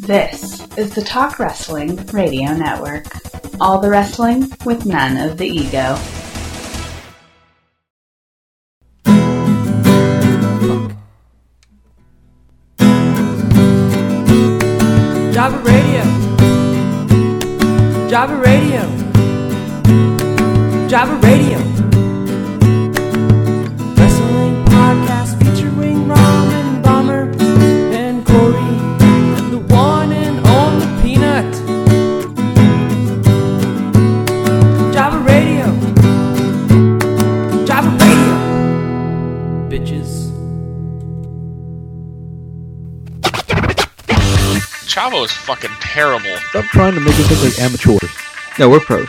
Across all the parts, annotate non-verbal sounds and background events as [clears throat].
This is the Talk Wrestling Radio Network. All the wrestling with none of the ego. Java Radio. Java Radio. Java Radio. Fucking terrible. Stop trying to make us look like amateurs. No, we're pros.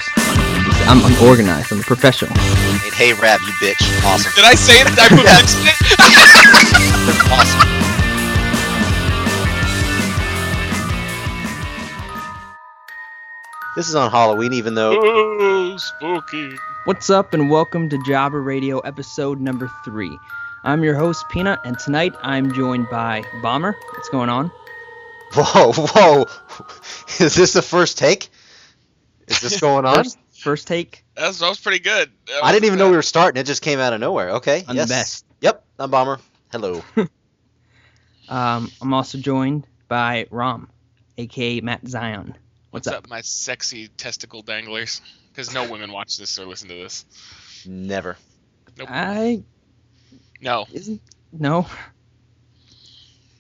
I'm, I'm organized. I'm a professional. Hey, hey, Rab, you bitch. Awesome. Did I say it? Did I Yes. [laughs] mention it? [laughs] awesome. This is on Halloween, even though Ooh, spooky. What's up, and welcome to Jabba Radio episode number three. I'm your host, Peanut, and tonight I'm joined by Bomber. What's going on? Whoa, whoa, [laughs] is this the first take? Is this going on? First, first take That was, that was pretty good. That I didn't was, even know we were starting. It just came out of nowhere. Okay. on yes. the best. Yep. I'm Bomber. Hello. [laughs] Um, I'm also joined by Rom, aka Matt Zion. What's up, my sexy testicle danglers? Because no women watch this or listen to this. Never. Nope. I No. isn't no.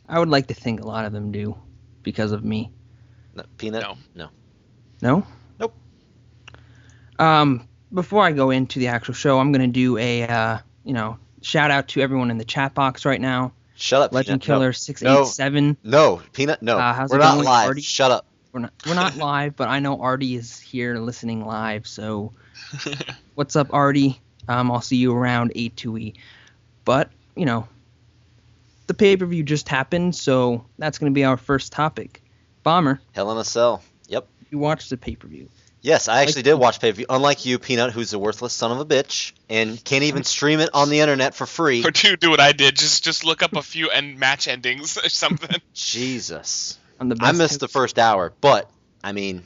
I would like to think a lot of them do, because of me. No, peanut. No. No. No? Nope. Um, before I go into the actual show, I'm gonna do a uh, you know, shout out to everyone in the chat box right now. Shut up. Legend Peanut. No. Killer six eight seven. No, peanut. No. Uh, how's we're it not going, live. Artie? Shut up. We're not we're not live, but I know Artie is here listening live. So, [laughs] what's up, Artie? Um, I'll see you around eight two e. But you know, the pay per view just happened, so that's gonna be our first topic. Bomber, Hell in a cell. Yep. you watched the pay per view. Yes, I actually Like- did watch pay per view. Unlike you, Peanut, who's a worthless son of a bitch and can't even stream it on the internet for free. Or do do what I did. Just just look up a few [laughs] end match endings or something. [laughs] Jesus. On the I best missed the first hour, but I mean,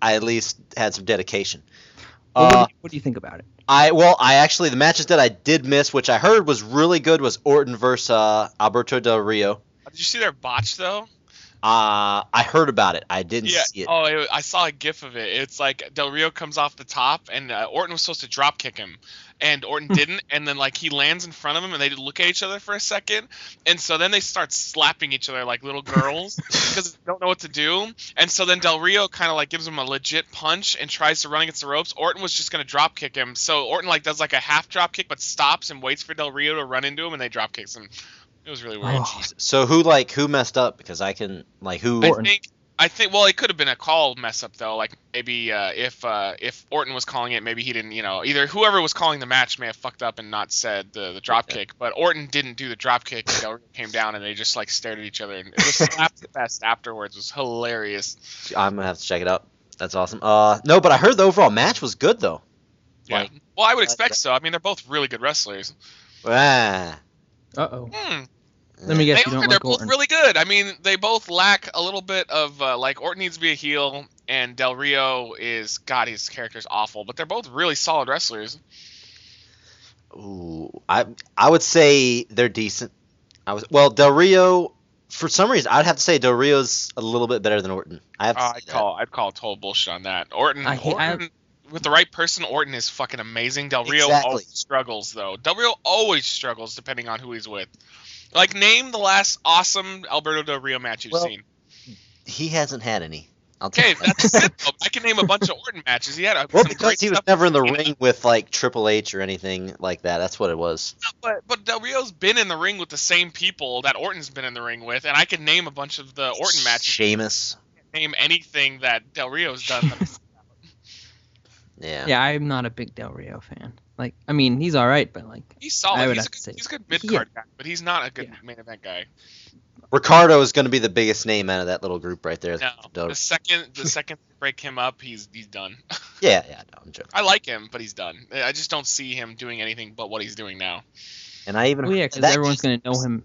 I at least had some dedication. Well, what, Uh, do you, what do you think about it? I well, I actually the matches that I did miss, which I heard was really good, was Orton versus uh, Alberto Del Rio. Did you see their botch though? Uh, I heard about it. I didn't Yeah. see it. Oh, it, I saw a gif of it. It's like Del Rio comes off the top, and uh, Orton was supposed to drop kick him, and Orton didn't. And then like he lands in front of him, and they look at each other for a second, and so then they start slapping each other like little girls [laughs] because they don't know what to do. And so then Del Rio kind of like gives him a legit punch and tries to run against the ropes. Orton was just gonna drop kick him, so Orton like does like a half drop kick, but stops and waits for Del Rio to run into him, and they drop kicks him. It was really weird. Oh, So who like who messed up? Because I can like who. I think I think well, it could have been a call mess up though. Like maybe uh, if uh, if Orton was calling it, maybe he didn't. You know, either whoever was calling the match may have fucked up and not said the the drop kick, but Orton didn't do the drop kick. And Del Rio came down and they just like stared at each other and it was slapped fest afterwards. It was hilarious. I'm gonna have to check it out. That's awesome. Uh, no, but I heard the overall match was good though. Yeah. Like- well, I would expect so. I mean, they're both really good wrestlers. Ah. Uh oh. Hmm. Let me guess. They you are. don't They're like both Orton. really good. I mean, they both lack a little bit of uh, like Orton needs to be a heel, and Del Rio is God. His character's awful, but they're both really solid wrestlers. Ooh, I I would say they're decent. I was well Del Rio. For some reason, I'd have to say Del Rio's a little bit better than Orton. I have to Uh, I'd that. call I'd call total bullshit on that. Orton, I hate- I- Orton with the right person, Orton is fucking amazing. Del Rio Exactly. always struggles though. Del Rio always struggles depending on who he's with. Like name the last awesome Alberto Del Rio match you've Well, seen. He hasn't had any. I'll Okay, that's it. though. I can name a bunch of Orton matches. He had uh, a, [laughs] well, because he was never in the know? ring with like Triple H or anything like that. That's what it was. But but Del Rio's been in the ring with the same people that Orton's been in the ring with, and I can name a bunch of the Orton matches. Sheamus. Name anything that Del Rio's done. [laughs] that- Yeah. Yeah, I'm not a big Del Rio fan. Like, I mean, he's all right, but like, He's solid. I would he's, a have to good, say- he's a good mid card guy, but he's not a good Yeah. main event guy. Ricardo is going to be the biggest name out of that little group right there. No, the second the second they break him up, he's he's done. [laughs] yeah, yeah, no, I'm joking. I like him, but he's done. I just don't see him doing anything but what he's doing now. And I even well, yeah, because everyone's gonna know him.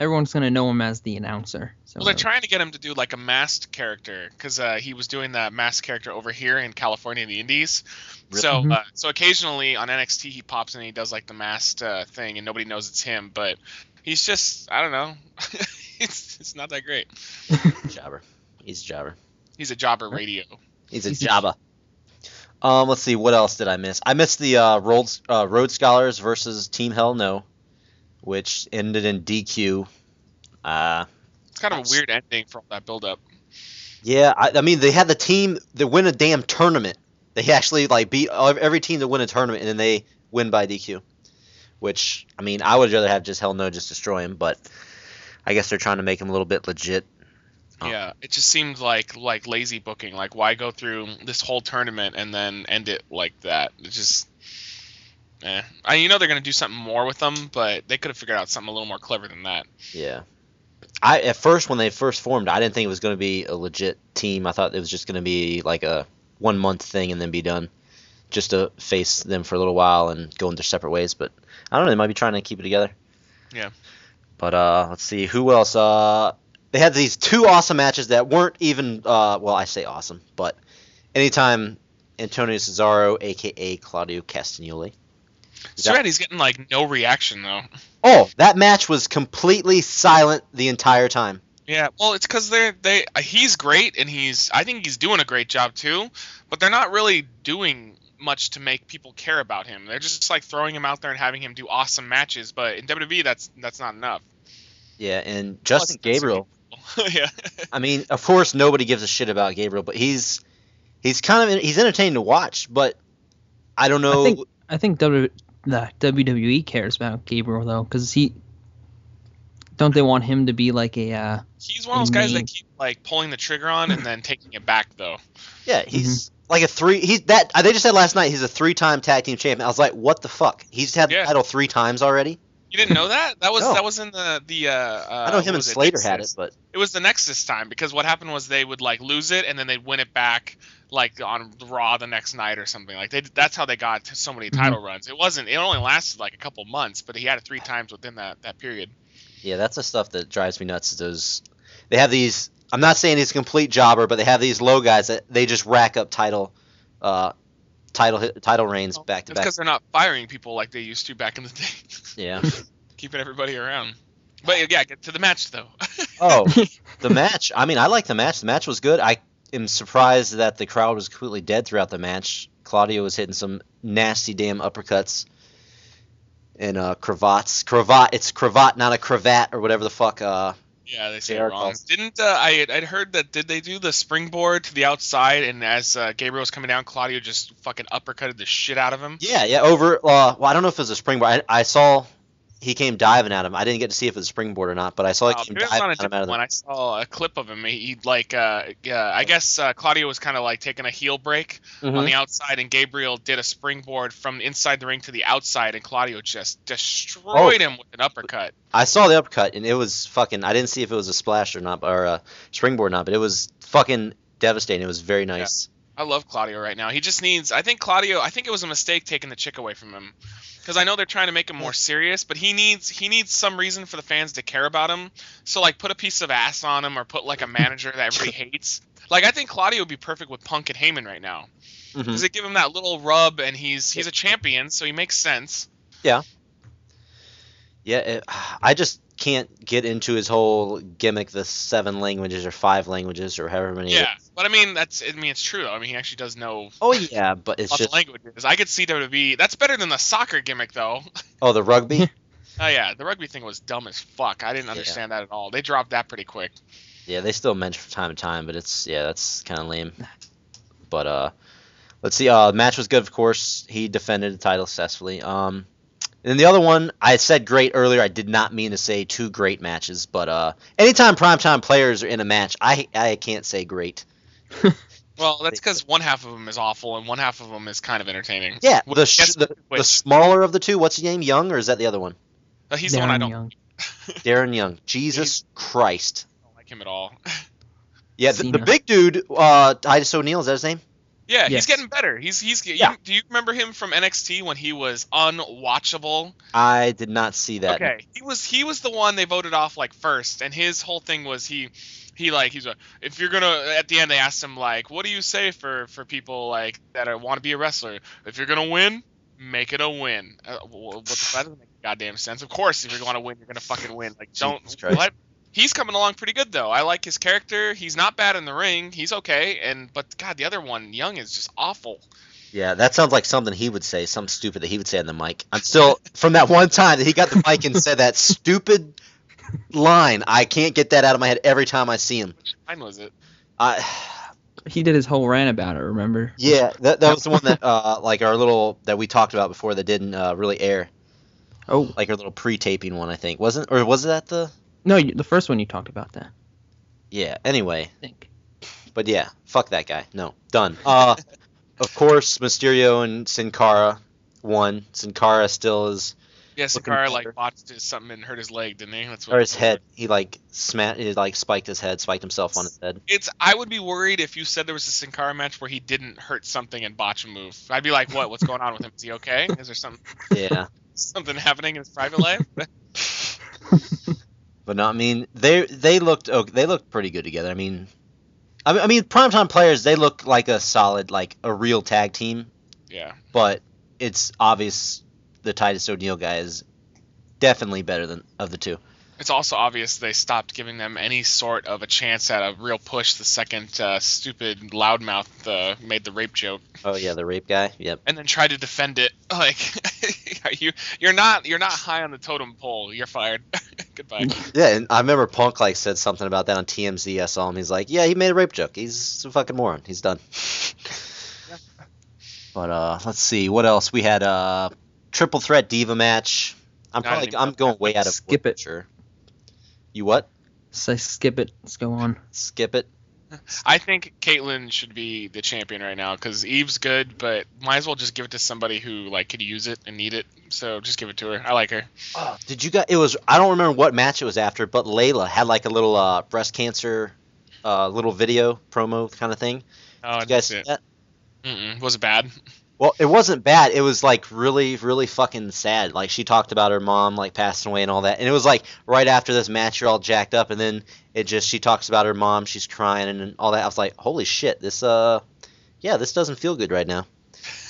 Everyone's gonna know him as the announcer. So Well, they're trying to get him to do like a masked character because uh, he was doing that masked character over here in California in the Indies. Really? So, Mhm. uh, so occasionally on NXT he pops in and he does like the masked uh, thing, and nobody knows it's him. But he's just, I don't know, [laughs] it's it's not that great. [laughs] Jobber. He's a jobber. He's a jobber radio. He's a He's a- Jabba. Um, let's see. What else did I miss? I missed the uh, Rhodes, uh, Rhodes Scholars versus Team Hell No, which ended in DQ. Uh, It's kind of a weird ending for all that build-up. yeah, I, I mean they had the team that win a damn tournament. They actually like beat every team to win a tournament, and then they win by DQ. Which I mean, I would rather have just Hell No just destroy him, but I guess they're trying to make him a little bit legit. Oh. Yeah, it just seemed like like lazy booking. Like, why go through this whole tournament and then end it like that? It just, eh. I you know they're gonna do something more with them, but they could have figured out something a little more clever than that. Yeah. I at first when they first formed, I didn't think it was going to be a legit team. I thought it was just going to be like a one month thing and then be done, just to face them for a little while and go in their separate ways. But I don't know. They might be trying to keep it together. Yeah. But uh, let's see who else. Uh, they had these two awesome matches that weren't even uh, well, I say awesome, but anytime Antonio Cesaro, aka Claudio Castagnoli. It's too getting like no reaction though. Oh, that match was completely silent the entire time. Yeah, well, it's because they're they uh, he's great and he's I think he's doing a great job too, but they're not really doing much to make people care about him. They're just like throwing him out there and having him do awesome matches, but in WWE that's that's not enough. Yeah, and Justin Plus, [laughs] Gabriel. yeah. I mean, of course, nobody gives a shit about Gabriel, but he's he's kind of he's entertaining to watch. But I don't know. I think I think w, the WWE cares about Gabriel though, because he don't they want him to be like a uh, He's one of those guys Main- that keep like pulling the trigger on and then taking it back though. yeah, he's like a three. He's that they just said last night he's a three-time tag team champion. I was like, what the fuck? He's had Yeah. the title three times already. You didn't know that? That was No. that was in the the uh, uh I know him and was it, Slater had it, but It was the Nexus time because what happened was they would like lose it and then they'd win it back like on Raw the next night or something. Like they that's how they got so many Mhm. title runs. It wasn't it only lasted like a couple months, but he had it three times within that that period. yeah, that's the stuff that drives me nuts. Is those they have these. I'm not saying he's a complete jobber, but they have these low guys that they just rack up title, uh, title title reigns back to back. because they're not firing people like they used to back in the day, [laughs] Yeah. keeping everybody around. But yeah, get to the match though. Oh, [laughs] the match. I mean, I like the match. The match was good. I am surprised that the crowd was completely dead throughout the match. Claudio was hitting some nasty damn uppercuts and uh, cravats. Cravat. It's cravat, not a cravat or whatever the fuck. Uh, Yeah, they say They it wrong. Didn't uh, I? I'd heard that. Did they do the springboard to the outside, and as uh, Gabriel was coming down, Claudio just fucking uppercutted the shit out of him? yeah, yeah. Over. Uh, well, I don't know if it was a springboard. I, I saw he came diving at him. I didn't get to see if it was a springboard or not, but I saw he Uh, came diving a at him out of the. one. I saw a clip of him. He, like, uh, yeah, I guess uh, Claudio was kind of like taking a heel break on Mhm. the outside, and Gabriel did a springboard from inside the ring to the outside, and Claudio just destroyed him with an uppercut. I saw the uppercut and it was fucking. I didn't see if it was a splash or not, or a springboard or not, but it was fucking devastating. It was very nice. I love Claudio right now. He just needs. I think Claudio. I think it was a mistake taking the chick away from him, because I know they're trying to make him more serious, but he needs he needs some reason for the fans to care about him. So like, put a piece of ass on him, or put like a manager that everybody [laughs] hates. Like I think Claudio would be perfect with Punk and Heyman right now, mm-hmm. because they give him that little rub, and he's he's a champion, so he makes sense. Yeah, it, I just can't get into his whole gimmick, the seven languages or five languages or however many. Yeah. But I mean that's I mean it's true though. I mean he actually does know Oh yeah, but it's [laughs] lots just of languages. I could see WWE. That's better than the soccer gimmick though. [laughs] oh the rugby. [laughs] Oh yeah, the rugby thing was dumb as fuck. I didn't understand that at all. They dropped that pretty quick. yeah, they still mention from time to time, but it's yeah, that's kind of lame. But uh, let's see. Uh, the match was good, of course. He defended the title successfully. Um, and then the other one, I said great earlier. I did not mean to say two great matches, but uh, anytime primetime players are in a match, I I can't say great. [laughs] Well, that's because one half of them is awful and one half of them is kind of entertaining. Yeah, Wh- the sh- guess the, the smaller of the two. What's his name? Young or is that the other one? Uh, he's the one I don't, Young. [laughs] Darren Young. Jesus Christ. don't like him at all. [laughs] Yeah, the, the big dude, uh, Titus O'Neil, is that his name? Yeah, Yes. he's getting better. He's he's. Yeah. You, do you remember him from NXT when he was unwatchable? I did not see that. Okay, he was he was the one they voted off like first, and his whole thing was he he like he's a if you're gonna at the end they asked him like what do you say for for people like that want to be a wrestler? If you're gonna win make it a win. Uh, what the that doesn't make goddamn sense? Of course if you're gonna win you're gonna fucking win. Like don't what? He's coming along pretty good though. I like his character. He's not bad in the ring. He's okay. And but god the other one Young is just awful. Yeah, that sounds like something he would say, something stupid that he would say on the mic. I'm still from that one time that he got the mic and said that stupid line. I can't get that out of my head every time I see him. which fine was it I, He did his whole rant about it. Remember? yeah, that, that was the one that uh, like our little that we talked about before that didn't uh, really air, Oh like our little pre-taping one, I think, wasn't or was that the? no, the first one you talked about that. Yeah. Anyway, I think. But yeah, fuck that guy. No, done. Uh, of course, Mysterio and Sin Cara won. Sin Cara still is, yeah Looking Sin Cara like botched his, something and hurt his leg didn't he that's what or his head. He like smat, he like spiked his head, spiked himself on his head. It's. I would be worried if you said there was a Sin match where he didn't hurt something and botch a move. I'd be like, what? What's going on with him? Is he okay? Is there some Yeah, [laughs] something happening in his private life? [laughs] but no, I mean they they looked okay, they looked pretty good together. I mean, I mean, I mean primetime players they look like a solid like a real tag team. yeah. But it's obvious the Titus O'Neil guy is definitely better than of the two. It's also obvious they stopped giving them any sort of a chance at a real push the second uh, stupid loudmouth uh, made the rape joke, Oh yeah, the rape guy. Yep. and then tried to defend it. [laughs] Like, [laughs] you you're not you're not high on the totem pole. You're fired. [laughs] Goodbye. Yeah, and I remember Punk like said something about that on TMZ. I saw him. He's like, "Yeah, he made a rape joke. He's a fucking moron. He's done." But uh, let's see what else we had. Uh, triple threat diva match. I'm probably I'm know going way out of Skip it. Sure. You what? Say skip it. Let's go on. Skip it. I think Kaitlyn should be the champion right now because Eve's good, but might as well just give it to somebody who like could use it and need it. So just give it to her. I like her. Oh, did you guys? It was I don't remember what match it was after, but Layla had like a little uh, breast cancer, uh, little video promo kind of thing. Oh, I Did you guys see see it. that? Mm-mm. Was it bad? [laughs] Well, it wasn't bad. It was like really, really fucking sad. Like she talked about her mom like passing away and all that, and it was like right after this match, you're all jacked up, and then it just she talks about her mom, she's crying and all that. I was like, holy shit, this uh, yeah, this doesn't feel good right now.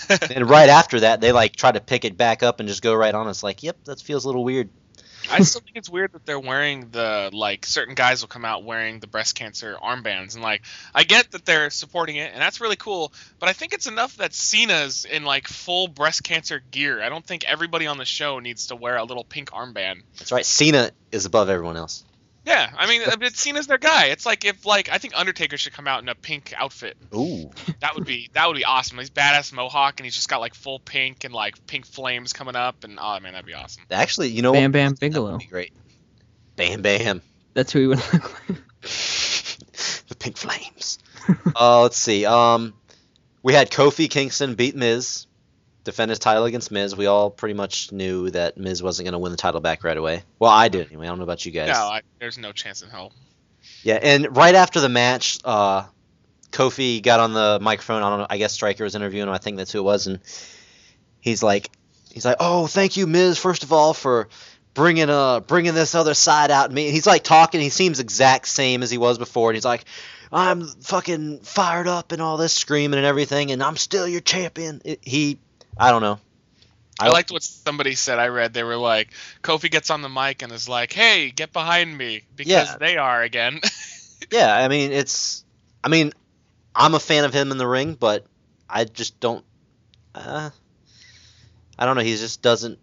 [laughs] and right after that, they like try to pick it back up and just go right on. It's like, yep, that feels a little weird. I still think it's weird that they're wearing the like certain guys will come out wearing the breast cancer armbands and like I get that they're supporting it and that's really cool, but I think it's enough that Cena's in like full breast cancer gear. I don't think everybody on the show needs to wear a little pink armband. That's right. Cena is above everyone else. Yeah, I mean, it's seen as their guy. It's like if like I think Undertaker should come out in a pink outfit. Ooh. That would be that would be awesome. He's badass mohawk and he's just got like full pink and like pink flames coming up and oh man, that'd be awesome. Actually, you know Bam what? Bam That Bigelow. would be great. Bam Bam. That's who he would look like. [laughs] the pink flames. [laughs] uh, let's see. Um, we had Kofi Kingston beat Miz, defend his title against Miz. We all pretty much knew that Miz wasn't going to win the title back right away. Well, I did anyway. I don't know about you guys. No, I, there's no chance in hell. Yeah, and right after the match, uh, Kofi got on the microphone. I don't know. I guess Striker was interviewing him. I think that's who it was, and he's like, he's like, "Oh, thank you, Miz, first of all, for bringing uh bringing this other side out me." And he's like talking. He seems exact same as he was before, and he's like, "I'm fucking fired up and all this screaming and everything, and I'm still your champion." It, he, I don't know. I liked what somebody said. I read they were like, Kofi gets on the mic and is like, "Hey, get behind me," because Yeah. they are again. [laughs] Yeah, I mean it's. I mean, I'm a fan of him in the ring, but I just don't. Uh, I don't know. He just doesn't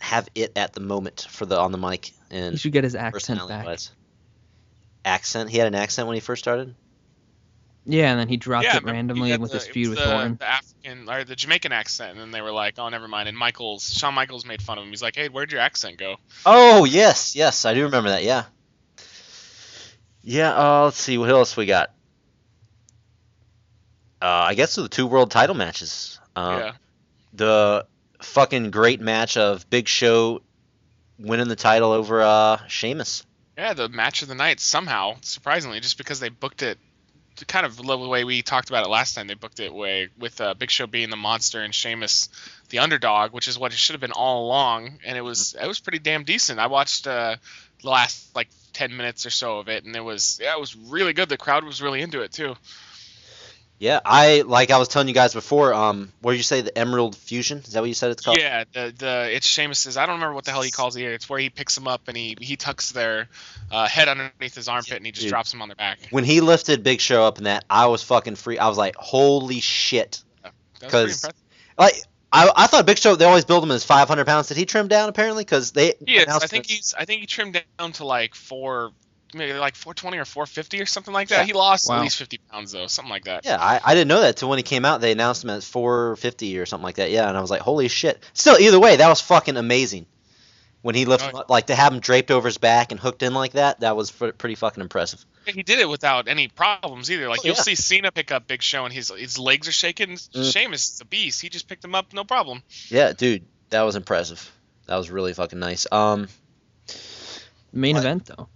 have it at the moment for the on the mic And He and should get his accent personality back. wise. Accent. He had an accent when he first started. Yeah, and then he dropped yeah, it randomly with the- his feud was with the, Orton. the African or the Jamaican accent, and then they were like, "Oh, never mind." And Michaels, Shawn Michaels made fun of him. He's like, "Hey, where'd your accent go?" Oh yes, yes, I do remember that. Yeah. Yeah. Uh, let's see what else we got. Uh, I guess the two world title matches. Um, yeah, the fucking great match of Big Show winning the title over uh Sheamus. yeah, the match of the night somehow, surprisingly, just because they booked it kind of the way we talked about it last time. They booked it way with uh, Big Show being the monster and Sheamus the underdog, which is what it should have been all along. And it was it was pretty damn decent. I watched uh, the last like ten minutes or so of it, and it was yeah, it was really good. The crowd was really into it too. Yeah, I like I was telling you guys before. Um, what did you say? The Emerald Fusion? Is that what you said it's called? Yeah, the the it's Sheamus's. I don't remember what the hell he calls it. It's where he picks them up and he he tucks their uh, head underneath his armpit and he just Dude. drops them on their back. When he lifted Big Show up in that, I was fucking free. I was like, holy shit! because was pretty 'Cause- impressive. Like I, I thought Big Show they always build him as 500 pounds. Did he trim down apparently? Because they announced I think he's. I think he trimmed down to like four, maybe like 420 or 450 or something like that. Yeah. He lost Wow. at least 50 pounds though, something like that. Yeah, I, I didn't know that till when he came out. They announced him as 450 or something like that. Yeah, and I was like, holy shit. Still, either way, that was fucking amazing. When he lifted, Oh, like to have him draped over his back and hooked in like that, that was f- pretty fucking impressive. He did it without any problems either. Like Oh, you'll yeah. see Cena pick up Big Show and his his legs are shaking. Mm. Sheamus is a beast. He just picked him up, no problem. Yeah, dude, that was impressive. That was really fucking nice. Um, Main What? event though.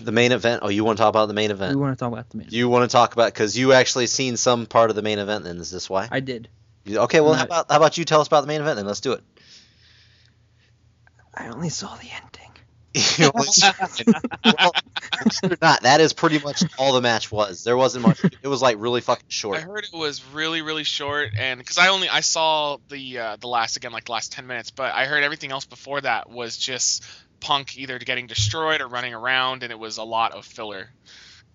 The main event. Oh, you want to talk about the main We event? want to talk about the main. You want to talk about because you actually seen some part of the main event. Then is this why? I did. You- okay, well, how Right. about how about you tell us about the main event? Then let's do it. I only saw the ending. [laughs] You know, well, believe it not, that is pretty much all the match was. There wasn't much. It was like really fucking short. I heard it was really really short, and because I only I saw the uh, the last again like the last 10 minutes, but I heard everything else before that was just Punk either getting destroyed or running around, and it was a lot of filler.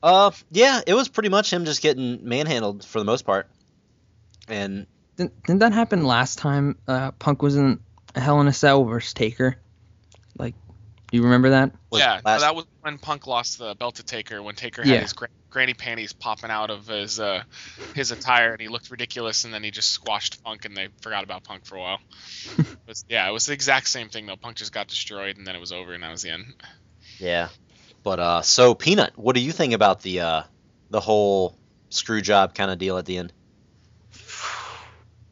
Uh, yeah, it was pretty much him just getting manhandled for the most part. And Didn't, didn't that happen last time? Uh, Punk was in Hell in a Cell versus Taker. Like, you remember that? yeah, last- that was when Punk lost the belt to Taker when Taker had Yeah. his gra- granny panties popping out of his uh, his attire and he looked ridiculous and then he just squashed Punk and they forgot about Punk for a while. [laughs] it was, yeah, it was the exact same thing though. Punk just got destroyed and then it was over and that was the end. yeah, but uh, so Peanut, what do you think about the uh the whole screw job kind of deal at the end? [sighs]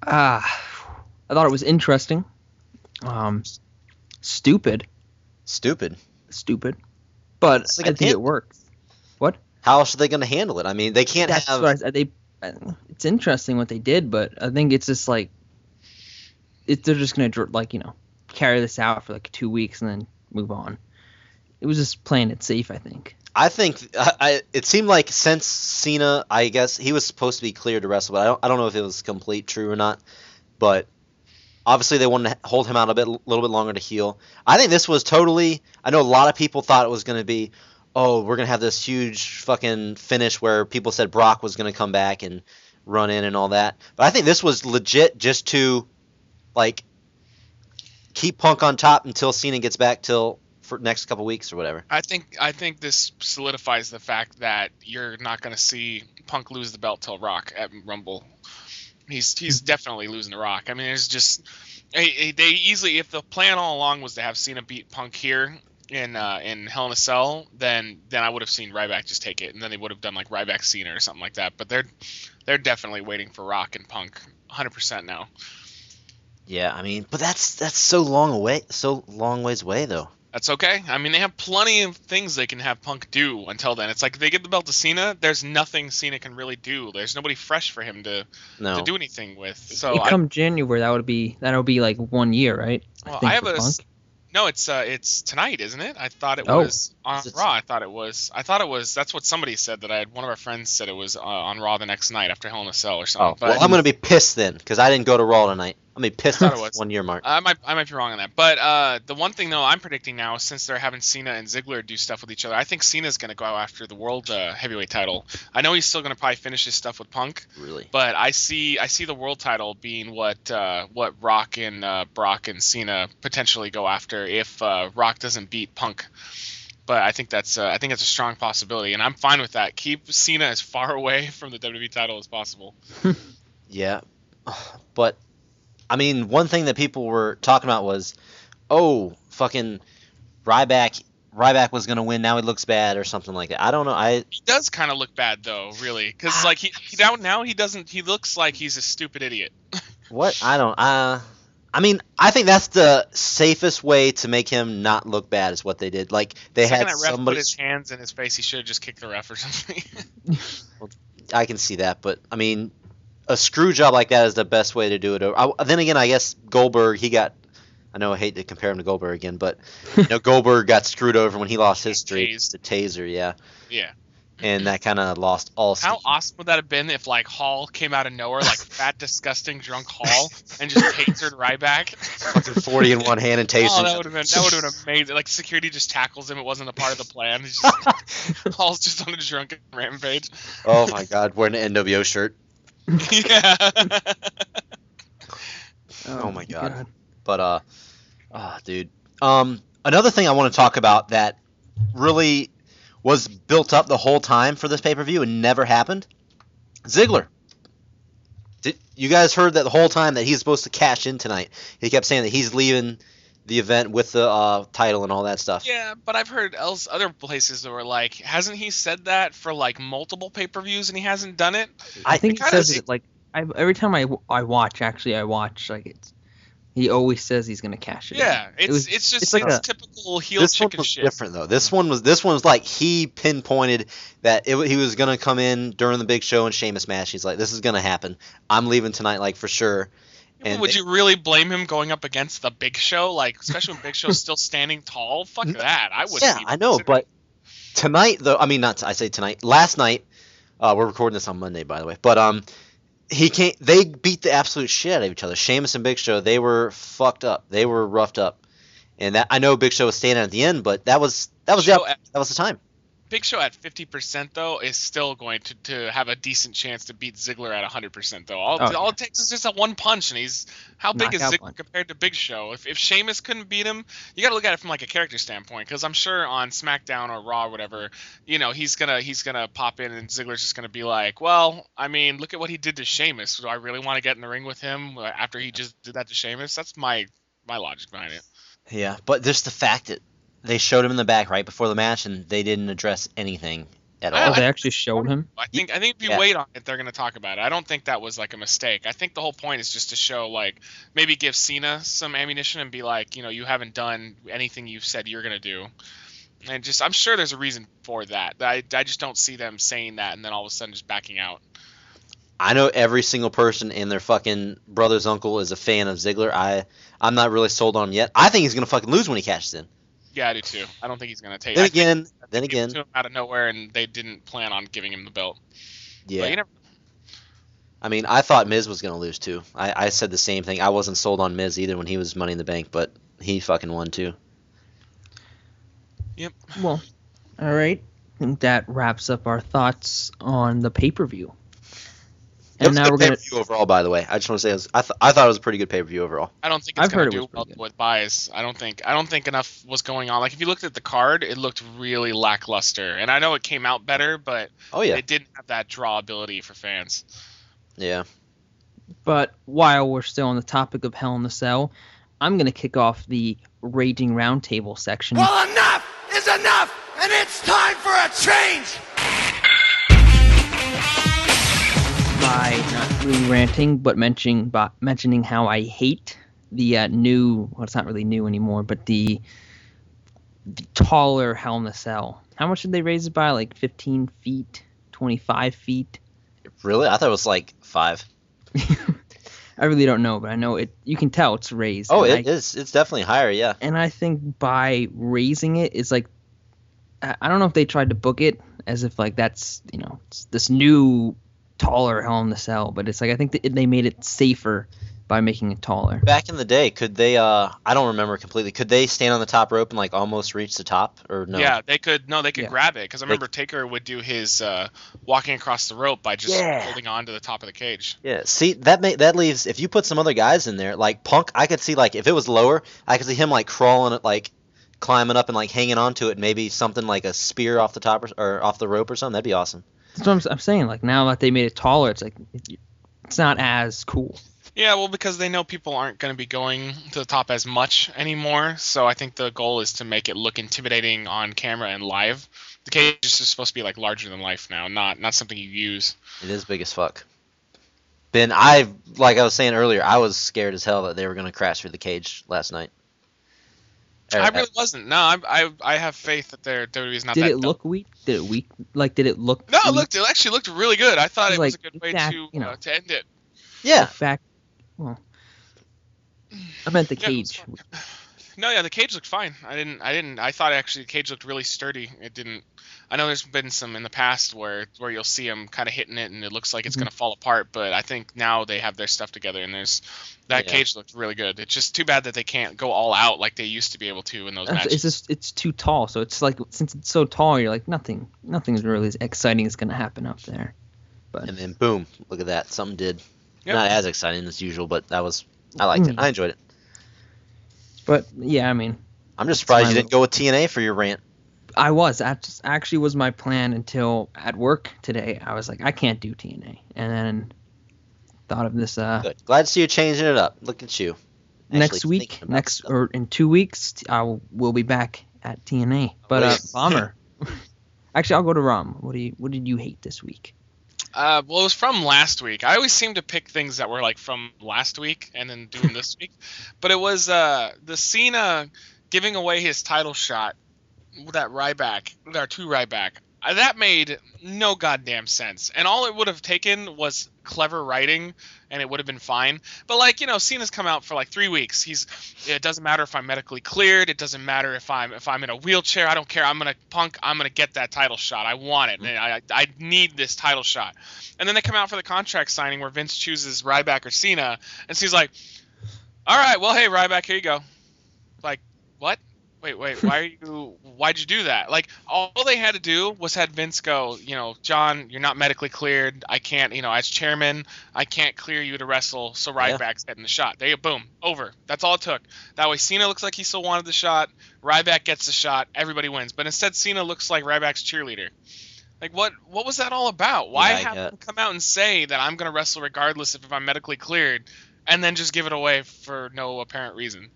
Ah, I thought it was interesting. Um, stupid, Stupid. stupid, but It's I think hit. it works. What? How else are they going to handle it? I mean, they can't That's have. what I. They, it's interesting what they did, but I think it's just like, it, they're just gonna like you know carry this out for like two weeks and then move on. It was just playing it safe, I think. I think I, I it seemed like since Cena, I guess he was supposed to be cleared to wrestle, but I don't I don't know if it was complete true or not. But obviously they wanted to hold him out a bit, a little bit longer to heal. I think this was totally. I know a lot of people thought it was going to be, oh, we're going to have this huge fucking finish where people said Brock was going to come back and run in and all that. But I think this was legit just to, like, keep Punk on top until Cena gets back till for next couple weeks or whatever. I think I think this solidifies the fact that you're not going to see Punk lose the belt till Rock at Rumble. He's he's definitely losing the Rock. I mean, it's just they, they- easily if the plan all along was to have Cena beat Punk here in uh, in Hell in a Cell, then then I would have seen Ryback just take it, and then they would have done like Ryback Cena or something like that. But they're they're definitely waiting for Rock and Punk 100% now. Yeah, I mean, but that's that's so long away, so long ways away though. That's okay. I mean, they have plenty of things they can have Punk do until then. It's like they get the belt to Cena. There's nothing Cena can really do. There's nobody fresh for him to, No, to do anything with. So It I, come January, that would be that would be like one year, right? well, think I have for a Punk. no. It's uh, it's tonight, isn't it? I thought it Oh. was on Is it- Raw. I thought it was. I thought it was. That's what somebody said. That I had one of our friends said it was uh, on Raw the next night after Hell in a Cell or Oh, something. but well, I'm gonna be pissed then because I didn't go to Raw tonight. I'm be pissed Thought [laughs] at it was. one year mark. I might I might be wrong on that, but uh, the one thing though I'm predicting now, since they're having Cena and Ziggler do stuff with each other, I think Cena's going to go after the world uh, heavyweight title. I know he's still going to probably finish his stuff with Punk, really? but I see I see the world title being what uh, what Rock and uh, Brock and Cena potentially go after if uh, Rock doesn't beat Punk. But I think that's uh, I think that's a strong possibility, and I'm fine with that. Keep Cena as far [laughs] away from the WWE title as possible. [laughs] Yeah, [sighs] but I mean, one thing that people were talking about was, oh, fucking Ryback. Ryback was gonna win. Now he looks bad or something like that. I don't know. I He does kind of look bad though, really, because like he, he now now he doesn't he looks like he's a stupid idiot. [laughs] what I don't. Uh, I mean, I think that's the safest way to make him not look bad is what they did. Like they Second had that ref somebody. put his hands in his face, he should have just kicked the ref or something. [laughs] well, I can see that, but I mean, a screw job like that is the best way to do it. I, then again, I guess Goldberg he got. I know I hate to compare him to Goldberg again, but you know [laughs] Goldberg got screwed over when he lost his streak. Tased. The taser, yeah, Yeah. and that kind of lost all. How steam. awesome would that have been if like Hall came out of nowhere, like [laughs] fat, disgusting, drunk Hall, and just tasered Ryback? Fucking Forty in one hand and taser. [laughs] Oh, that would have been that would have been amazing. Like security just tackles him. It wasn't a part of the plan. Just, Hall's just on a drunken rampage. oh my God, wearing an NWO shirt. Yeah. Oh my God. But uh, ah, dude. Um, another thing I want to talk about that really was built up the whole time for this pay per view and never happened. Ziggler. Did you guys heard that the whole time that he's supposed to cash in tonight? He kept saying that he's leaving the event with the uh, title and all that stuff. Yeah, but I've heard else other places that were like, hasn't he said that for like multiple pay per views and he hasn't done it? I think he kinda says it like I, every time I, I watch. Actually, I watch like it's. He always says he's gonna cash it. in. Yeah, it's was- it's just it's like it's a- typical heel this one was shit. different though. This one was this one was like he pinpointed that it, he was gonna come in during the big show and Sheamus match. He's like, this is gonna happen. I'm leaving tonight, like for sure. And would they- you really blame him going up against the Big Show? Like, especially when Big Show's [laughs] still standing tall. Fuck that. I wouldn't. Yeah, I know, but tonight though, I mean not t- I say tonight. Last night, uh, we're recording this on Monday, by the way. But um, he can't. They beat the absolute shit out of each other. Sheamus and Big Show, they were fucked up. They were roughed up, and that I know Big Show was standing at the end, but that was that was the, Show that was the time. Big Show at 50% though is still going to, to have a decent chance to beat Ziggler at 100% though. All, Oh, all yeah. it takes is just a one punch, and he's how big is Ziggler punch. compared to Big Show? If if Sheamus couldn't beat him, you got to look at it from like a character standpoint, because I'm sure on SmackDown or Raw or whatever, you know, he's gonna he's gonna pop in and Ziggler's just gonna be like, well, I mean, look at what he did to Sheamus. Do I really want to get in the ring with him uh, after he just did that to Sheamus? That's my my logic behind it. Yeah, but just the fact that they showed him in the back right before the match, and they didn't address anything at I- Oh, all. they actually showed him. I think I think if you Yeah. wait on it, they're gonna talk about it. I don't think that was like a mistake. I think the whole point is just to show like maybe give Cena some ammunition and be like, you know, you haven't done anything you've said you're gonna do. And just I'm sure there's a reason for that. I, I just don't see them saying that and then all of a sudden just backing out. I know every single person and their fucking brother's uncle is a fan of Ziggler. I I'm not really sold on him yet. I think he's gonna fucking lose when he cashes in. Yeah, I do too. I don't think he's gonna take. It. Then I think again, then they gave it again, to him out of nowhere, and they didn't plan on giving him the belt. yeah. But you never, I mean, I thought Miz was gonna lose too. I, I said the same thing. I wasn't sold on Miz either when he was Money in the Bank, but he fucking won too. Yep. Well, all right. I think that wraps up our thoughts on the pay per view. It And was a now good we're gonna. pay-per-view overall, by the way. I just want to say, it was, I, th- I thought it was a pretty good pay per view overall. I don't think it's I've gonna heard do was well good. with buys. I don't think I don't think enough was going on. Like if you looked at the card, it looked really lackluster. And I know it came out better, but Oh yeah, it didn't have that draw ability for fans. yeah. But while we're still on the topic of Hell in the Cell, I'm gonna kick off the Raging Roundtable section. Well, enough is enough, and it's time for a change. By not really ranting, but mentioning but mentioning how I hate the uh, new. Well, it's not really new anymore, but the, the taller Hell in the Cell. How much did they raise it by? Like 15 feet, 25 feet. Really, I thought it was like five. [laughs] I really don't know, but I know it. You can tell it's raised. Oh, it I, is. It's definitely higher. Yeah. and I think by raising it is like I I don't know if they tried to book it as if like that's you know it's this new taller Hell in the Cell, but it's like I think that they made it safer by making it taller. Back in the day, could they? Uh, I don't remember completely. Could they stand on the top rope and like almost reach the top, or no? Yeah, they could no, they could Yeah. grab it because I They- remember Taker would do his uh, walking across the rope by just Yeah. holding on to the top of the cage. Yeah, see that may, that leaves if you put some other guys in there like Punk, I could see like if it was lower, I could see him like crawling it like climbing up and like hanging onto it, maybe something like a spear off the top or, or off the rope or something. That'd be awesome. That's what I'm, s- I'm saying. Like now that they made it taller, it's like it's not as cool. Yeah, well, because they know people aren't going to be going to the top as much anymore, so I think the goal is to make it look intimidating on camera and live. The cage is just supposed to be like larger than life now, not not something you use. It is big as fuck. Ben, I like I was saying earlier, I was scared as hell that they were gonna crash through the cage last night. Or- I really wasn't. No, I I, I have faith that their WWE's not Did that it look weak? Did it weak? Like, did it look? No, it weak? looked. It actually looked really good. I thought it was a Like, good way to you know. uh, to end it. yeah. The fact. Well, I meant the Yeah, cage. Fun. No, yeah, the cage looked fine. I didn't. I didn't. I thought actually the cage looked really sturdy. It didn't. I know there's been some in the past where where you'll see them kind of hitting it and it looks like it's Mhm. gonna fall apart. But I think now they have their stuff together and there's that Yeah. cage looked really good. It's just too bad that they can't go all out like they used to be able to in those It's matches. just it's too tall, so it's like since it's so tall, you're like nothing, nothing's really as exciting is gonna happen up there. But and then boom, look at that. Something did. Yep. Not as exciting as usual, but that was. I liked it. Mm. I enjoyed it. But yeah, I mean, I'm just surprised you didn't go with TNA for your rant. I was that actually was my plan until at work today. I was like, I can't do TNA, and then thought of this uh Good. Glad to see you changing it up. Look at you. next week, next stuff. or in two weeks, I will we'll be back at TNA. But uh, bomber. [laughs] actually, I'll go to Rom. What do you What did you hate this week? Uh, well, it was from last week. I always seem to pick things that were like from last week and then do them this week. [laughs] But it was uh, the Cena giving away his title shot with that Ryback, with our two Ryback. Uh, that made no goddamn sense. And all it would have taken was clever writing, and it would have been fine. But like you know, Cena's come out for like three weeks. He's it doesn't matter if I'm medically cleared. It doesn't matter if I'm if I'm in a wheelchair. I don't care. I'm gonna punk. I'm gonna get that title shot. I want it. And I I need this title shot. And then they come out for the contract signing where Vince chooses Ryback or Cena, and she's like, "All right, well, hey Ryback, here you go." Like, what? Wait, wait, why are you? Why'd you do that? Like, all they had to do was had Vince go, you know, John, you're not medically cleared. I can't, you know, as chairman, I can't clear you to wrestle. So Yeah. Ryback's getting the shot. There you, boom, over. That's all it took. That way, Cena looks like he still wanted the shot. Ryback gets the shot. Everybody wins. But instead, Cena looks like Ryback's cheerleader. Like what? What was that all about? Why Yeah, have come out and say that I'm gonna wrestle regardless if I'm medically cleared, and then just give it away for no apparent reason?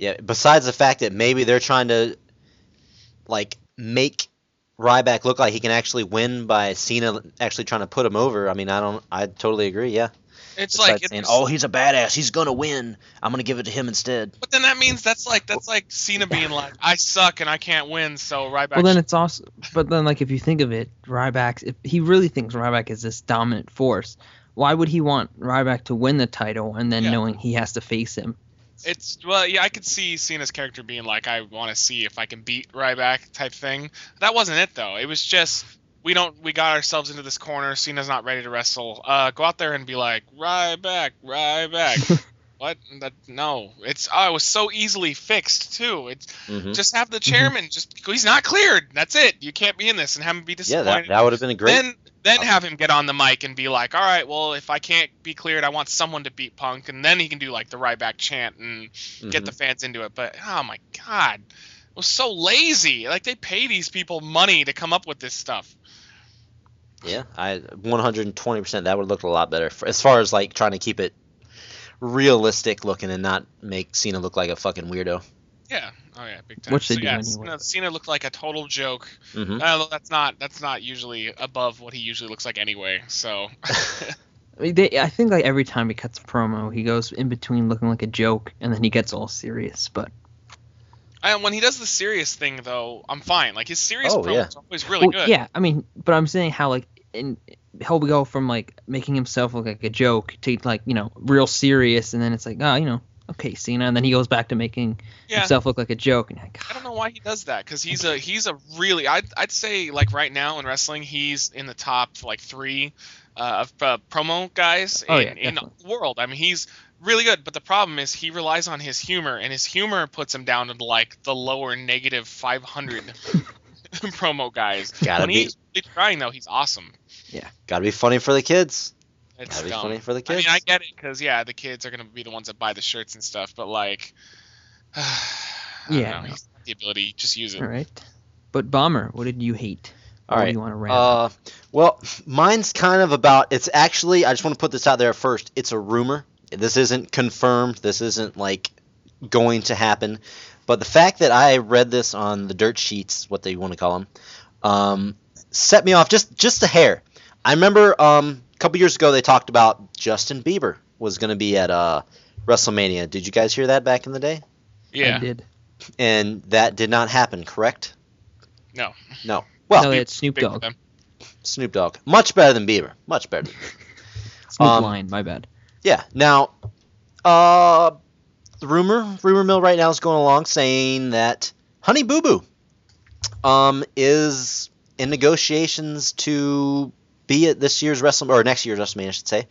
Yeah. Besides the fact that maybe they're trying to, like, make Ryback look like he can actually win by Cena actually trying to put him over. I mean, I don't. I totally agree. Yeah. It's Besides like, saying, it's, oh, he's a badass. He's gonna win. I'm gonna give it to him instead. but then that means that's like that's like Cena [laughs] being like, I suck and I can't win, so Ryback. Well, then it's also, but then like if you think of it, Ryback, if he really thinks Ryback is this dominant force, why would he want Ryback to win the title and then Yeah. knowing he has to face him? It's well, yeah, I could see Cena's character being like, I want to see if I can beat Ryback type thing. That wasn't it though. It was just we don't we got ourselves into this corner. Cena's not ready to wrestle. Uh, go out there and be like, Ryback, Ryback. [laughs] what? That no. It's oh, it was so easily fixed too. It's hmm just have the chairman. Just he's not cleared. That's it. You can't be in this and have him be Yeah, disappointed. that, that would have been a great. Then then have him get on the mic and be like, all right, well, if I can't be cleared, I want someone to beat Punk, and then he can do like the Ryback chant and get Mhm. the fans into it. But oh my god, it was so lazy. Like they pay these people money to come up with this stuff. Yeah, I 120%. That would look a lot better for, as far as like trying to keep it realistic looking and not make Cena look like a fucking weirdo. Yeah. Oh yeah, big time. Which they so, do yeah, anyway. Cena, Cena looked like a total joke. hmm Uh, that's not that's not usually above what he usually looks like anyway. So [laughs] I, mean, they, I think like every time he cuts a promo, he goes in between looking like a joke and then he gets all serious. But and when he does the serious thing though, I'm fine. Like his serious Oh, promo yeah. is always really well, good. yeah, I mean, but I'm saying how like in he'll go from like making himself look like a joke to like you know real serious, and then it's like oh you know okay Cena, and then he goes back to making Yeah. himself look like a joke, and like, I don't know why he does that because he's a he's a really I'd, I'd say like right now in wrestling he's in the top like three uh, of uh, promo guys Oh, in, yeah, in the world. I mean he's really good, but the problem is he relies on his humor and his humor puts him down to like the lower negative 500 [laughs] [laughs] promo guys. Gotta when be. he's really trying though, he's awesome. Yeah, gotta be funny for the kids. It's Gotta be dumb. funny for the kids. I kids. mean I get it because yeah the kids are gonna be the ones that buy the shirts and stuff, but like. [sighs] I don't Yeah, know, he's got the ability. Just use it. all right. But Bomber, what did you hate? All Or right. do you want to rant? Uh, well, mine's kind of about. It's actually. I just want to put this out there first. It's a rumor. This isn't confirmed. This isn't like going to happen. But the fact that I read this on the dirt sheets, what they want to call them, um, set me off just just a hair. I remember um, a couple years ago they talked about Justin Bieber was going to be at uh, WrestleMania. Did you guys hear that back in the day? Yeah. I did. and that did not happen. Correct? No. No. Well, no, it's Snoop Big Dogg. Snoop Dogg, much better than Bieber. Much better. Than [laughs] Snoop Um, Lion, my bad. Yeah. Now, uh, the rumor rumor mill right now is going along saying that Honey Boo Boo, um, is in negotiations to be at this year's WrestleMania or next year's WrestleMania, I should say.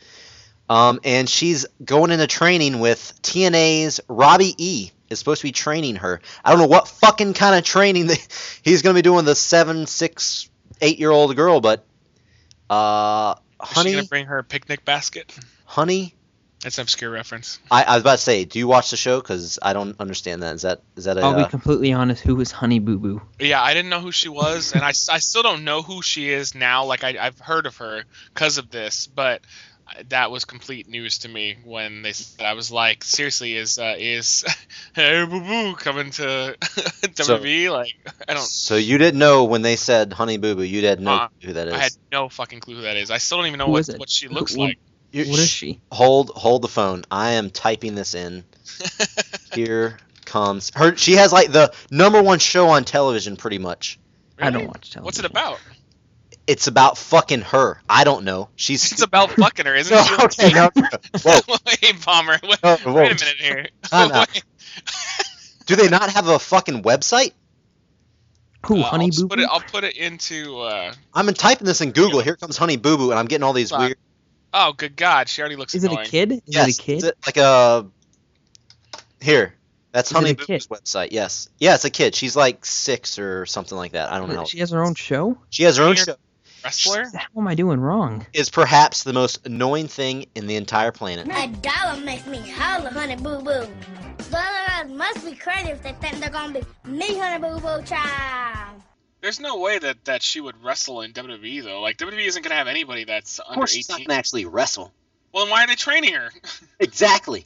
Um, and she's going into training with TNA's Robbie E. Is supposed to be training her. I don't know what fucking kind of training [laughs] he's going to be doing the seven, six, eight year old girl, but uh, Is she Honey, gonna bring her a picnic basket? Honey That's an obscure reference. I, I was about to say, do you watch the show? Because I don't understand that. Is that is that a? I'll be uh, completely honest. Who is Honey Boo Boo? Yeah, I didn't know who she was, and I, I still don't know who she is now. Like I, I've heard of her because of this, but that was complete news to me when they said. I was like, seriously, is uh, is [laughs] Hey Boo Boo coming to [laughs] So- WWE? like I don't. so you didn't know when they said Honey Boo Boo, you didn't know Uh, who that is. I had no fucking clue who that is. I still don't even know Who what, is what she looks Who- like. You- What is she? Hold hold the phone. I am typing this in. [laughs] Here comes her. She has like the number one show on television, pretty much. I don't watch television. What's it about? It's about fucking her. I don't know. She's It's about [laughs] fucking her, isn't no, she? okay, no, whoa. [laughs] Wait, bomber. Wait, Oh, whoa. wait a minute here. Time out. Do they not have a fucking website? Who? Uh, Honey I'll just Boo put Boo? it, I'll put it into. Uh, I'm typing this in Google. Here comes Honey Boo Boo, and I'm getting all these Fuck. weird. Oh, good God, she already looks Is it a kid? Is yes, it a kid? is it like a. Here, that's Is Honey Boo? Boo's website. Yes, yeah, it's a kid. She's like six or something like that. I don't know. She has her own show. She has her own Junior- show. Wrestler? What am I doing wrong? Is perhaps the most annoying thing in the entire planet. A dollar makes me holler, honey boo boo. Brothers must be crazy if they think they're gonna be me, honey boo boo child. There's no way that, that she would wrestle in WWE though. Like WWE isn't gonna have anybody that's Of under course, she's not 18. gonna actually wrestle. Well, then why are they training her? [laughs] Exactly.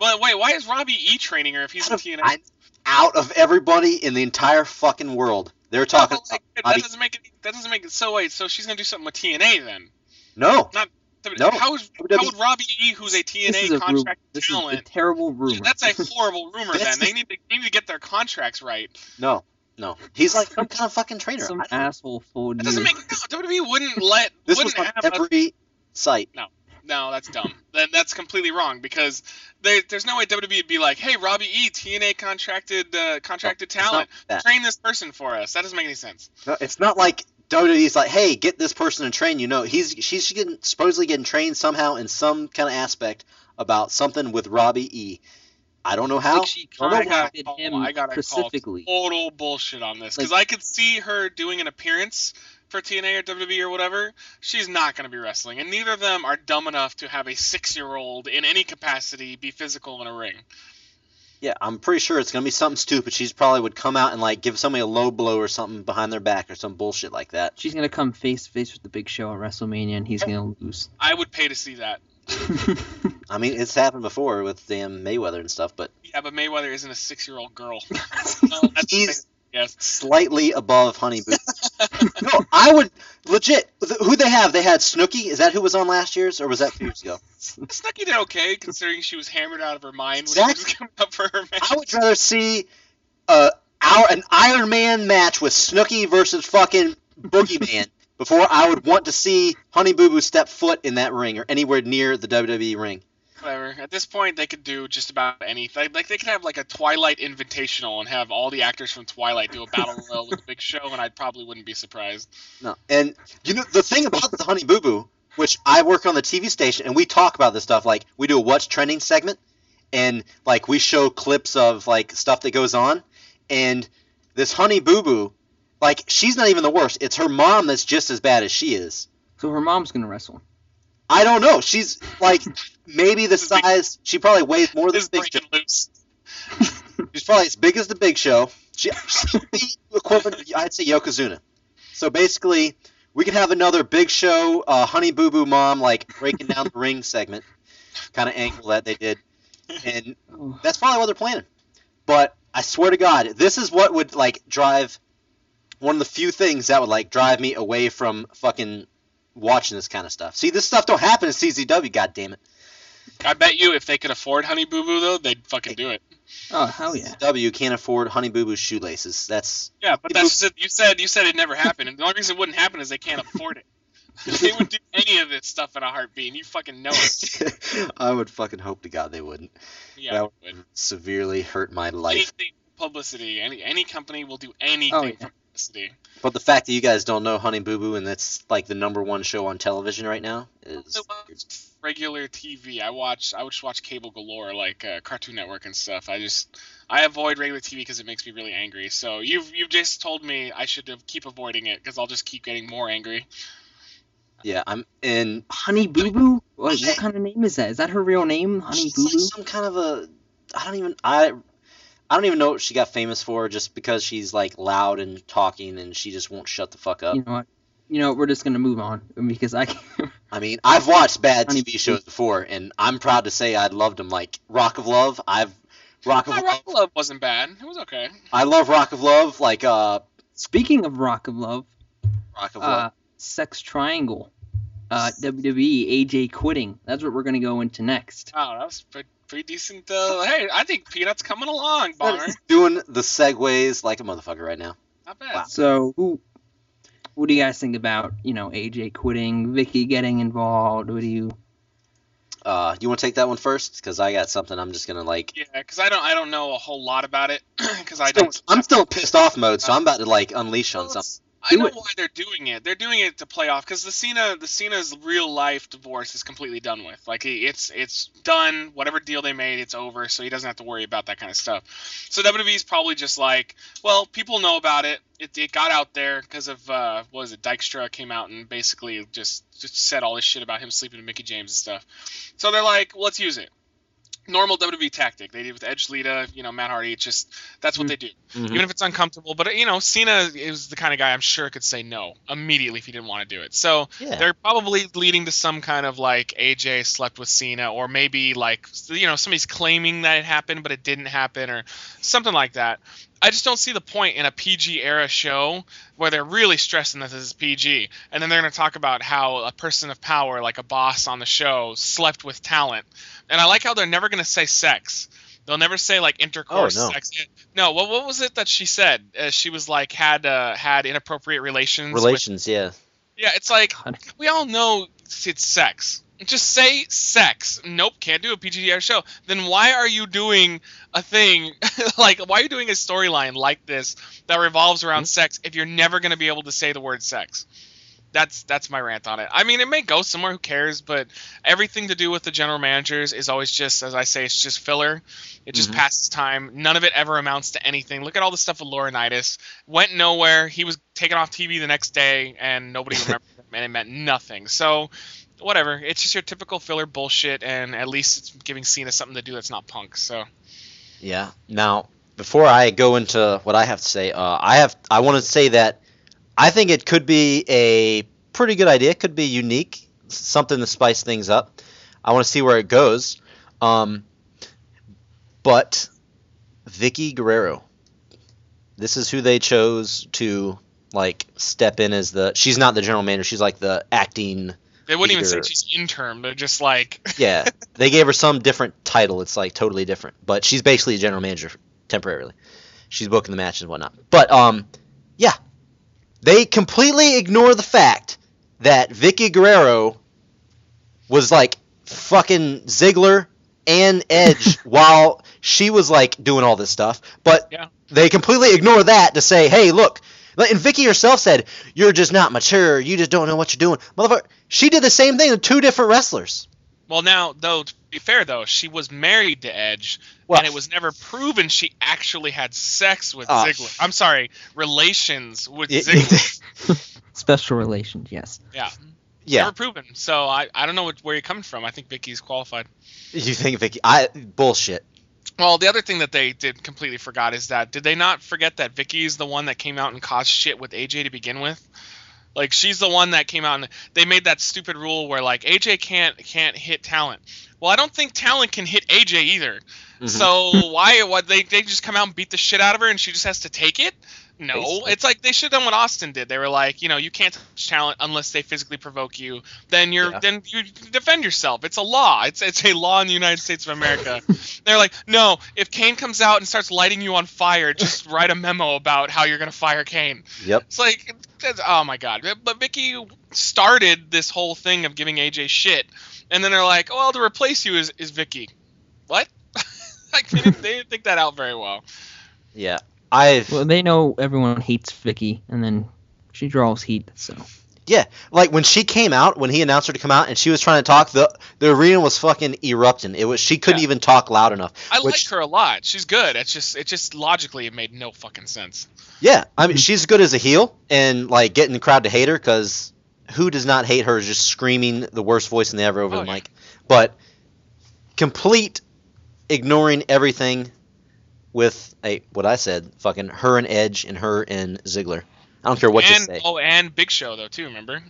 well, wait, why is Robbie E training her if he's Out of, TNA? Out of everybody in the entire fucking world, they're oh, talking. Well, like, about that doesn't make it. That doesn't make it. So wait, so she's gonna do something with TNA then? no, No. How is WWE how would Robbie E, who's a TNA contract This is a terrible rumor. That's a [laughs] horrible rumor. Then they need to they need to get their contracts right. no, no. He's like some kind of fucking trainer. Some I don't know. asshole phoned That you. doesn't make no, WWE wouldn't let This was wouldn't on have a every site. No, no, that's dumb. then that's completely wrong because there, there's no way WWE would be like, "Hey, Robbie E, TNA contracted uh, contracted It's not talent, train this person for us." That doesn't make any sense. No, it's not like WWE's like, hey, get this person to train you. know, he's she's getting supposedly getting trained somehow in some kind of aspect about something with Robbie E. I don't know how. Like she don't I gotta contacted him I gotta specifically. call total bullshit on this because Like- I could see her doing an appearance for TNA or WWE or whatever. She's not going to be wrestling, and neither of them are dumb enough to have a six-year-old in any capacity be physical in a ring. Yeah, I'm pretty sure it's gonna be something stupid. She's probably would come out and like give somebody a low blow or something behind their back or some bullshit like that. She's gonna come face to face with the Big Show at WrestleMania, and he's gonna lose. I would pay to see that. [laughs] I mean, it's happened before with damn Mayweather and stuff, but Yeah, but Mayweather isn't a six-year-old girl. [laughs] no, he's yes. slightly above Honey Boo. [laughs] no, I would legit. Who they have? They had Snooki. Is that who was on last year's, or was that two years ago? Snooki did okay considering she was hammered out of her mind when she was coming up for her match. I would rather see uh, our, an Iron Man match with Snooki versus fucking Boogeyman before I would want to see Honey Boo Boo step foot in that ring or anywhere near the WWE ring. Whatever. At this point, they could do just about anything. Like they could have like a Twilight Invitational and have all the actors from Twilight do a battle [laughs] royal with the Big Show, and I probably wouldn't be surprised. No, and you know the thing about the Honey Boo Boo, which I work on the TV station, and we talk about this stuff. Like we do a what's trending segment, and like we show clips of like stuff that goes on, and this Honey Boo Boo, like she's not even the worst. It's her mom that's just as bad as she is. so her mom's gonna wrestle. I don't know. She's like [laughs] maybe the This is big- size. She probably weighs more than This is the Big Show. loose. [laughs] She's probably as big as the Big Show. She, she'd be equivalent. to, I'd say Yokozuna. So basically, we could have another Big Show, uh, Honey Boo Boo Mom, like breaking down the ring segment, kind of angle that they did, and Oh, that's probably what they're planning. But I swear to God, this is what would like drive one of the few things that would like drive me away from fucking watching this kind of stuff. See, this stuff don't happen in CZW. God damn it. I bet you if they could afford Honey Boo Boo though, they'd fucking do it. Oh hell yeah. W can't afford Honey Boo Boo's shoelaces. That's Yeah, but that's just, you said you said it never happened, and the only reason it wouldn't happen is they can't afford it. [laughs] they would do any of this stuff in a heartbeat, and you fucking know it. [laughs] I would fucking hope to God they wouldn't. Yeah, That they would. Severely hurt my life. anything publicity. Any any company will do anything Oh, yeah. For publicity. But the fact that you guys don't know Honey Boo Boo and that's like the number one show on television right now is regular TV. I watch. I would just watch cable galore, like uh, Cartoon Network and stuff. I just I avoid regular TV because it makes me really angry. So you've you've just told me I should keep avoiding it because I'll just keep getting more angry. yeah. I'm in. Honey Boo Boo? What, what kind of name is that? Is that her real name? Honey Boo Boo like Boo? some kind of a. I don't even. I. I don't even know what she got famous for, just because she's like loud and talking, and she just won't shut the fuck up. You know what? You know, we're just gonna move on because I can't. I mean, I've watched bad TV shows before, and I'm proud to say I loved them. Like Rock of Love, I've Rock of My Love. Rock of Love wasn't bad. It was okay. I love Rock of Love. Like uh, Speaking of Rock of Love, Rock of uh, Love. Sex Triangle, uh, WWE, AJ quitting. That's what we're gonna go into next. Oh, that was pretty, pretty decent. Uh, hey, I think Peanut's coming along, Bomber. He's doing the segues like a motherfucker right now. Not bad. Wow. So, who, what do you guys think about you know AJ quitting, Vickie getting involved? What do you? Uh, you want to take that one first? Because I got something. I'm just gonna like. Yeah, because I don't I don't know a whole lot about it [clears throat] because I don't. I'm still pissed off mode, so I'm about to like unleash on Well, something. I know it. why they're doing it. They're doing it to play off because the Cena, the Cena's real life divorce is completely done with. Like it's it's done. Whatever deal they made, it's over. So he doesn't have to worry about that kind of stuff. So WWE's probably just like, well, people know about it. It, it got out there because of uh, what was it? Dykstra came out and basically just just said all this shit about him sleeping with Mickie James and stuff. So they're like, well, let's use it. Normal WWE tactic. They did with Edge, Lita, you know, Matt Hardy. It's just that's what they do Mhm. even if it's uncomfortable. But you know, Cena is the kind of guy I'm sure could say no immediately if he didn't want to do it. So Yeah. they're probably leading to some kind of like AJ slept with Cena, or maybe like you know somebody's claiming that it happened but it didn't happen, or something like that. I just don't see the point in a PG era show where they're really stressing that this is PG, and then they're going to talk about how a person of power, like a boss on the show, slept with talent. And I like how they're never going to say sex. They'll never say like intercourse, Oh, no. sex. No, what what was it that she said? Uh, she was like had uh, had inappropriate relations. with- Relations, yeah. yeah, it's like God. we all know it's sex. Just say sex. Nope, can't do a PG era show. Then why are you doing a thing [laughs] like why are you doing a storyline like this that revolves around sex if you're never going to be able to say the word sex? That's that's my rant on it. I mean, it may go somewhere, who cares? But everything to do with the general managers is always just, as I say, it's just filler. It just Mhm. passes time. None of it ever amounts to anything. Look at all the stuff with Laurinaitis. Went nowhere. He was taken off TV the next day, and nobody [laughs] remembered him, and it meant nothing. So, whatever. It's just your typical filler bullshit, and at least it's giving Cena something to do that's not punk. So, Yeah. Now, before I go into what I have to say, uh, I have I want to say that I think it could be a pretty good idea. It could be unique, something to spice things up. I want to see where it goes. Um, but Vickie Guerrero, this is who they chose to like step in as the. She's not the general manager. She's like the acting. they wouldn't even say she's intern. They're just like, [laughs] Yeah, they gave her some different title. It's like totally different, but she's basically a general manager temporarily. She's booking the matches and whatnot. But um, yeah, they completely ignore the fact that Vickie Guerrero was like fucking Ziggler and Edge [laughs] while she was like doing all this stuff. But Yeah. they completely ignore that to say, hey, look. And Vickie herself said, "You're just not mature. You just don't know what you're doing, motherfucker." She did the same thing to two different wrestlers. well, now though to be fair though, she was married to Edge, Well- and it was never proven she actually had sex with Ah. Ziggler. I'm sorry, relations with Y- Ziggler. [laughs] Special relations, yes. yeah, yeah, never proven. So I, I don't know what, where you're coming from. I think Vickie's qualified. you think Vickie? I bullshit. Well, the other thing that they did completely forgot is that did they not forget that Vickie's the one that came out and caused shit with AJ to begin with? Like she's the one that came out and they made that stupid rule where like AJ can't can't hit talent. Well, I don't think talent can hit AJ either. Mhm. So why what they they just come out and beat the shit out of her and she just has to take it? No, Basically. it's like they should have done what Austin did. They were like, you know, you can't touch talent unless they physically provoke you. Then you're Yeah. then you defend yourself. It's a law. It's it's a law in the United States of America. [laughs] They're like, no, if Kane comes out and starts lighting you on fire, just [laughs] write a memo about how you're gonna fire Kane. Yep. It's like, oh my god. But Vickie started this whole thing of giving AJ shit, and then they're like, oh, well, to replace you is is Vickie. What? [laughs] like they didn't, they didn't think that out very well. Yeah. I've Well, they know everyone hates Vickie, and then she draws heat. So Yeah, like when she came out, when he announced her to come out, and she was trying to talk, the the arena was fucking erupting. It was she couldn't Yeah. even talk loud enough. I which, like her a lot. She's good. It's just it just logically it made no fucking sense. Yeah, I mean she's good as a heel and like getting the crowd to hate her because who does not hate her is just screaming the worst voice in the ever over Oh, the yeah. mic, but complete ignoring everything with a what I said, fucking her and Edge and her and Ziggler. I don't care what and you say. oh, and Big Show though too. Remember?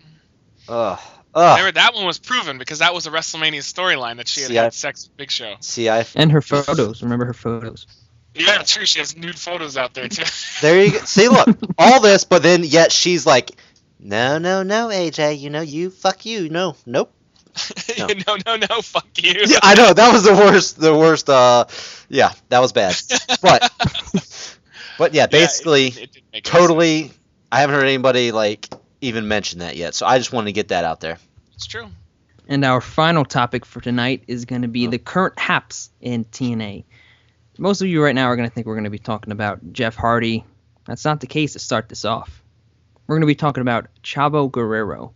Ugh, ugh. Remember that one was proven because that was a WrestleMania storyline that she had See, I- had sex with Big Show. See, I and her photos. Remember her photos. Yeah, true. She has nude photos out there too. [laughs] There you go. See, look, [laughs] all this, but then yet she's like, no, no, no, AJ, you know, you, fuck you, no, nope. [laughs] No. no, no, no, fuck you. Yeah, I know that was the worst, the worst. Uh, yeah, that was bad. But, [laughs] but yeah, Yeah, it- basically, it didn't make any totally. I haven't heard anybody like even mention that yet, so I just wanted to get that out there. It's true. And our final topic for tonight is going to be Oh. the current haps in TNA. Most of you right now are going to think we're going to be talking about Jeff Hardy. That's not the case to start this off. We're going to be talking about Chavo Guerrero.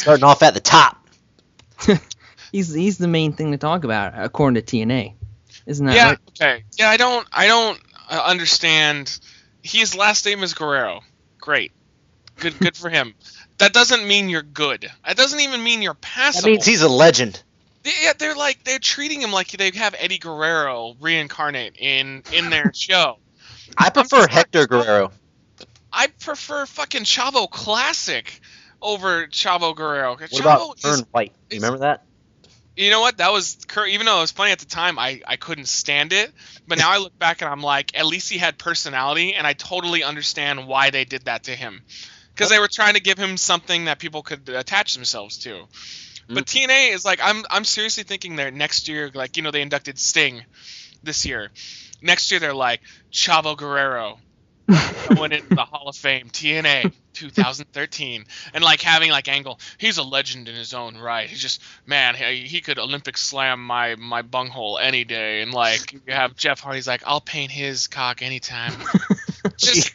Starting off at the top. [laughs] He's he's the main thing to talk about according to TNA. Isn't that yeah. right? Okay. Yeah, I don't. I don't uh, understand. His last name is Guerrero. Great. Good. Good for him. That doesn't mean you're good. That doesn't even mean you're passable. That means he's a legend. They- Yeah, they're like they're treating him like they have Eddie Guerrero reincarnate in in their [laughs] show. I prefer. Hector Guerrero. I prefer fucking Chavo Classic over Chavo Guerrero. What Chavo about is, Kerwin White? You remember that? you know what? That was even though it was funny at the time, I I couldn't stand it. But now I look back and I'm like, at least he had personality, and I totally understand why they did that to him, because they were trying to give him something that people could attach themselves to. But mm-hmm. TNA is like, I'm I'm seriously thinking that next year, like you know, they inducted Sting this year. Next year they're like Chavo Guerrero going into the Hall of Fame, TNA 2013, and like having like Angle, he's a legend in his own right. He's just man, he, he could Olympic slam my my bunghole any day, and like you have Jeff Hardy's like, I'll paint his cock anytime. [laughs] just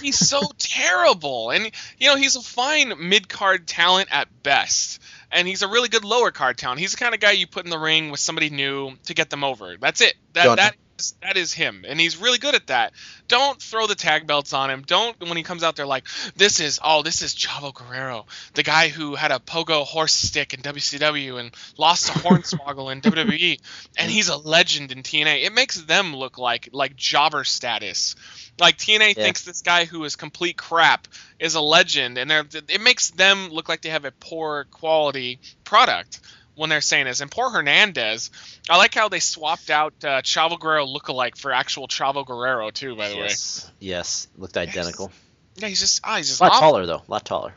he's so terrible, and you know he's a fine mid card talent at best. And he's a really good lower card talent. He's the kind of guy you put in the ring with somebody new to get them over. That's it. That that that is him, and he's really good at that. Don't throw the tag belts on him. Don't when he comes out there like this is oh this is Chavo Guerrero, the guy who had a pogo horse stick in WCW and lost to Hornswoggle [laughs] in WWE, and he's a legend in TNA. It makes them look like like jobber status. Like TNA Yeah. thinks this guy who is complete crap is a legend, and they're it makes them look like they have a poor quality product when they're saying this. And poor Hernandez, I like how they swapped out uh, Chavo Guerrero lookalike for actual Chavo Guerrero too. By the way, Yes, yes, looked identical. yeah, he's just ah, he's just A lot awful. taller though, a lot taller.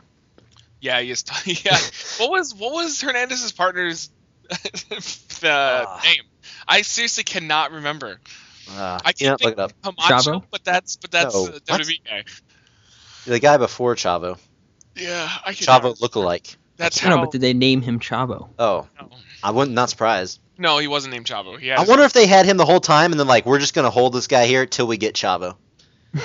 Yeah, he is. T- [laughs] yeah. what was what was Hernandez's partner's the [laughs] Ah. name? I seriously cannot remember. Uh, I can't look think it up. Camacho, Chavo? but that's but that's No, the? WWE guy. The guy before Chavo, Yeah, I can. Chavo lookalike. That's I know, how. but did they name him Chavo? Oh, no. I wouldn't not surprised. No, he wasn't named Chavo. He I his- wonder if they had him the whole time, and then like we're just gonna hold this guy here till we get Chavo.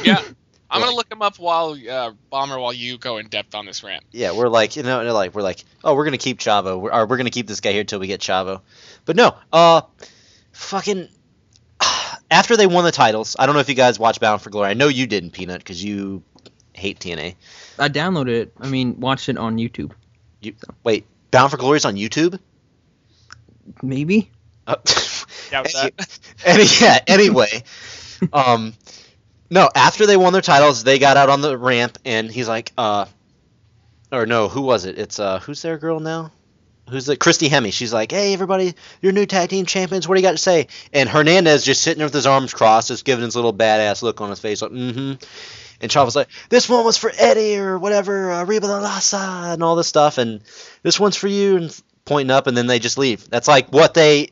Yeah. [laughs] I'm gonna look him up while uh, Bomber while you go in depth on this rant. Yeah, we're like you know, like we're like oh we're gonna keep Chavo, we're, or we're gonna keep this guy here till we get Chavo. But no, uh, fucking. [sighs] After they won the titles, I don't know if you guys watched Bound for Glory. I know you didn't, Peanut, because you hate TNA. I downloaded it. I mean, watched it on YouTube. Wait, Bound for Glory is on YouTube? Maybe. Uh, [laughs] Doubt any- that. [laughs] any, yeah, anyway, um, no, after they won their titles, they got out on the ramp, and he's like, uh, or no, who was it? It's uh, who's their girl now? who's the Christy Hemme. She's like, "Hey, everybody, your new tag team champions. What do you got to say?" And Hernandez just sitting there with his arms crossed, just giving his little badass look on his face, like, "Mm-hmm." And was like, "This one was for Eddie or whatever, uh, Viva La Raza, and all this stuff, and this one's for you." And pointing up, and then they just leave. That's like what they.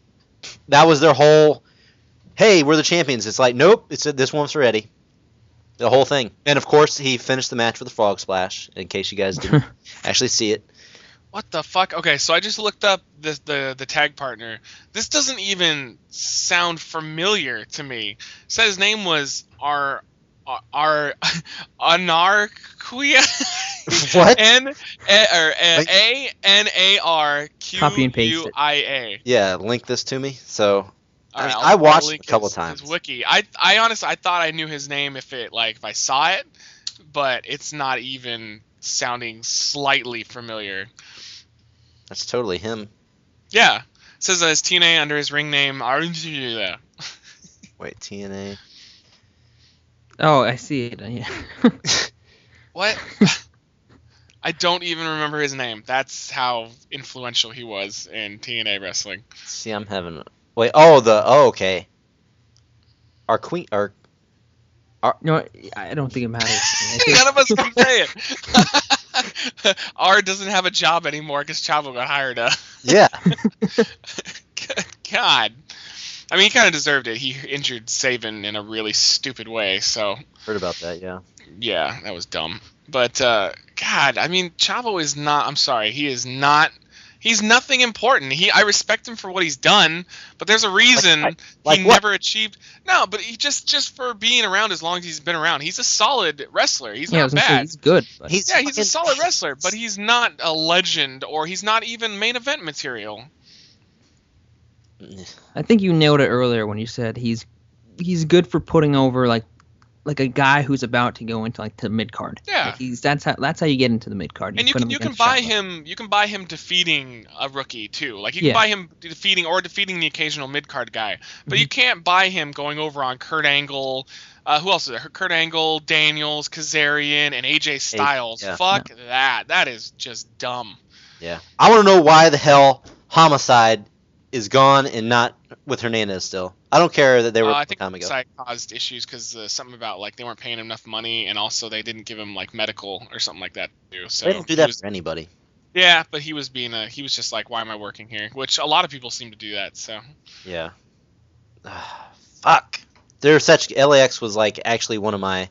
That was their whole. Hey, we're the champions. It's like, nope. It's this one's for Eddie. The whole thing. And of course, he finished the match with a frog splash. In case you guys didn't [laughs] actually see it. What the fuck? Okay, so I just looked up the the the tag partner. This doesn't even sound familiar to me. It said his name was R R [laughs] Anarquia. [laughs] What? N A or A N A R Q Copy and paste U it. I A. Yeah, link this to me. So I mean, right, I watched a couple his- times. His wiki. I I honestly I thought I knew his name if it like if I saw it, but it's not even sounding slightly familiar. that's totally him. Yeah. It says that his TNA under his ring name Arunjula. [laughs] Wait, TNA. Oh, I see it. [laughs] Yeah. What? I don't even remember his name. That's how influential he was in TNA wrestling. See, I'm having. Wait. Oh, the. Oh, okay. Our queen. Our. our no, I don't think it matters. [laughs] I think- None of us can say it. [laughs] R doesn't have a job anymore because Chavo got hired. Uh, Yeah. God. I mean, he kind of deserved it. He injured Sabin in a really stupid way, so Heard about that. Yeah. yeah, that was dumb. But uh, God, I mean, Chavo is not. I'm sorry, he is not. He's nothing important. He, I respect him for what he's done, but there's a reason like- like he what? never achieved. No, but he just just for being around as long as he's been around, he's a solid wrestler. He's yeah, not was say bad. he's good. He's. yeah, he's a solid wrestler, but he's not a legend, or he's not even main event material. I think you nailed it earlier when you said he's he's good for putting over like like a guy who's about to go into like the mid card. Yeah. Like he's that's how that's how you get into the mid card. and you can you can buy Chavo. him you can buy him defeating a rookie too. Like you can Yeah. buy him defeating or defeating the occasional mid card guy, but Mm-hmm. you can't buy him going over on Kurt Angle. Uh, who else is there? Kurt Angle, Daniels, Kazarian, and AJ Styles. yeah. Fuck that. That is just dumb. Yeah. I want to know why the hell Homicide is gone and not with Hernandez still. I don't care that they were Uh, a I long think time ago. side caused issues because uh, something about like they weren't paying him enough money, and also they didn't give him like medical or something like that too. So They don't do that was- for anybody. yeah, but he was being a he was just like, why am I working here? Which a lot of people seem to do that. So Yeah. [sighs] Fuck. They're such. LAX was like actually one of my.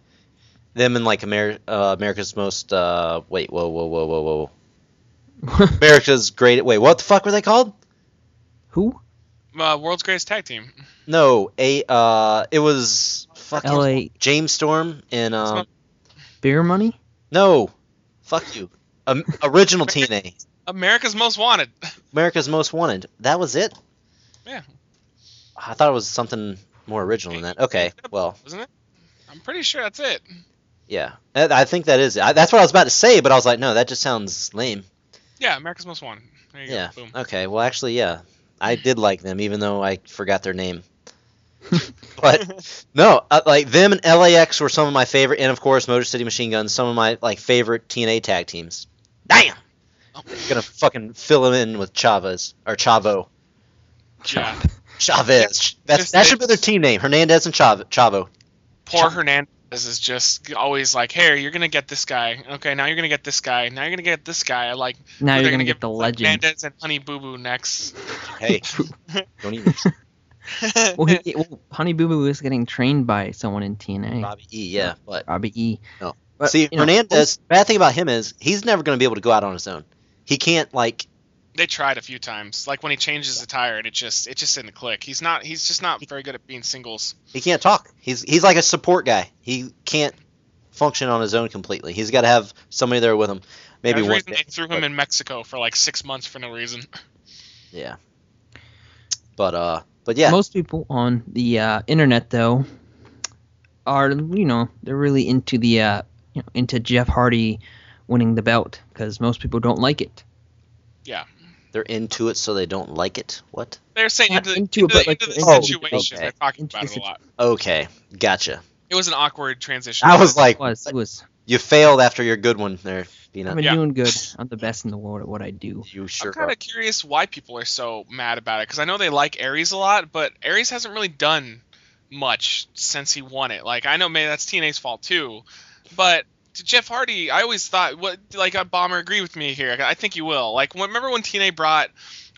Them in like Amer- uh, America's most. Uh, wait, whoa, whoa, whoa, whoa, whoa. [laughs] America's great. Wait, what the fuck were they called? Who? uh, world's greatest tag team. No, a. Uh, it was fucking L.A. James Storm and um. Beer money? No, fuck you. Um, original TNA. America's Most Wanted. America's Most Wanted. That was it. Yeah. I thought it was something more original than that. Okay, well, Wasn't it? I'm pretty sure that's it. yeah. I I think that is it. I, that's what I was about to say, but I was like, no, that just sounds lame. Yeah, America's Most Wanted. There you Yeah. go. Boom. Okay. Well, actually, yeah, I did like them, even though I forgot their name. [laughs] but no, uh, like them and LAX were some of my favorite, and of course, Motor City Machine Guns, some of my like favorite TNA tag teams. Damn. I'm gonna fucking fill them in with Chavez or Chavo. Yeah. Chavez. That's that should be their team name. Hernandez and Chav- Chavo. Poor Hernandez is just always like, hey, you're gonna get this guy. Okay, now you're gonna get this guy. Now you're gonna get this guy. I Like Now they're you're gonna give get the like, legend. Hernandez and Honey Boo Boo next. Hey, [laughs] don't even. [laughs] well, he, well, Honey Boo Boo is getting trained by someone in TNA. Robbie E. Yeah, but Robbie E. No. But, see, you know, Hernandez. Oh. Bad thing about him is he's never gonna be able to go out on his own. He can't like. They tried a few times. Like when he changes the tire, and it just it just didn't click. He's not he's just not very good at being singles. He can't talk. He's he's like a support guy. He can't function on his own completely. He's got to have somebody there with him. Maybe There's a one. reason day, they threw him in Mexico for like six months for no reason. [laughs] Yeah. But uh, but yeah, Most people on the uh, internet, though, are you know they're really into the uh, you know into Jeff Hardy winning the belt because most people don't like it. They're into it, so they don't like it. What? They're saying into, into into, it, but, the, like, into the into- situation. okay. They're talking Into about the it a lot. Okay, gotcha. It was an awkward transition. I was like, It was it was you you failed after your good one there, I've Peanut. been Yeah. doing good. I'm the best in the world at what I do. You sure I'm kind of curious why people are so mad about it because I know they like Aries a lot, but Aries hasn't really done much since he won it. Like I know maybe that's TNA's fault too, but to Jeff Hardy, I always thought what like a bomber agree with me here. I think you will. Like remember when TNA brought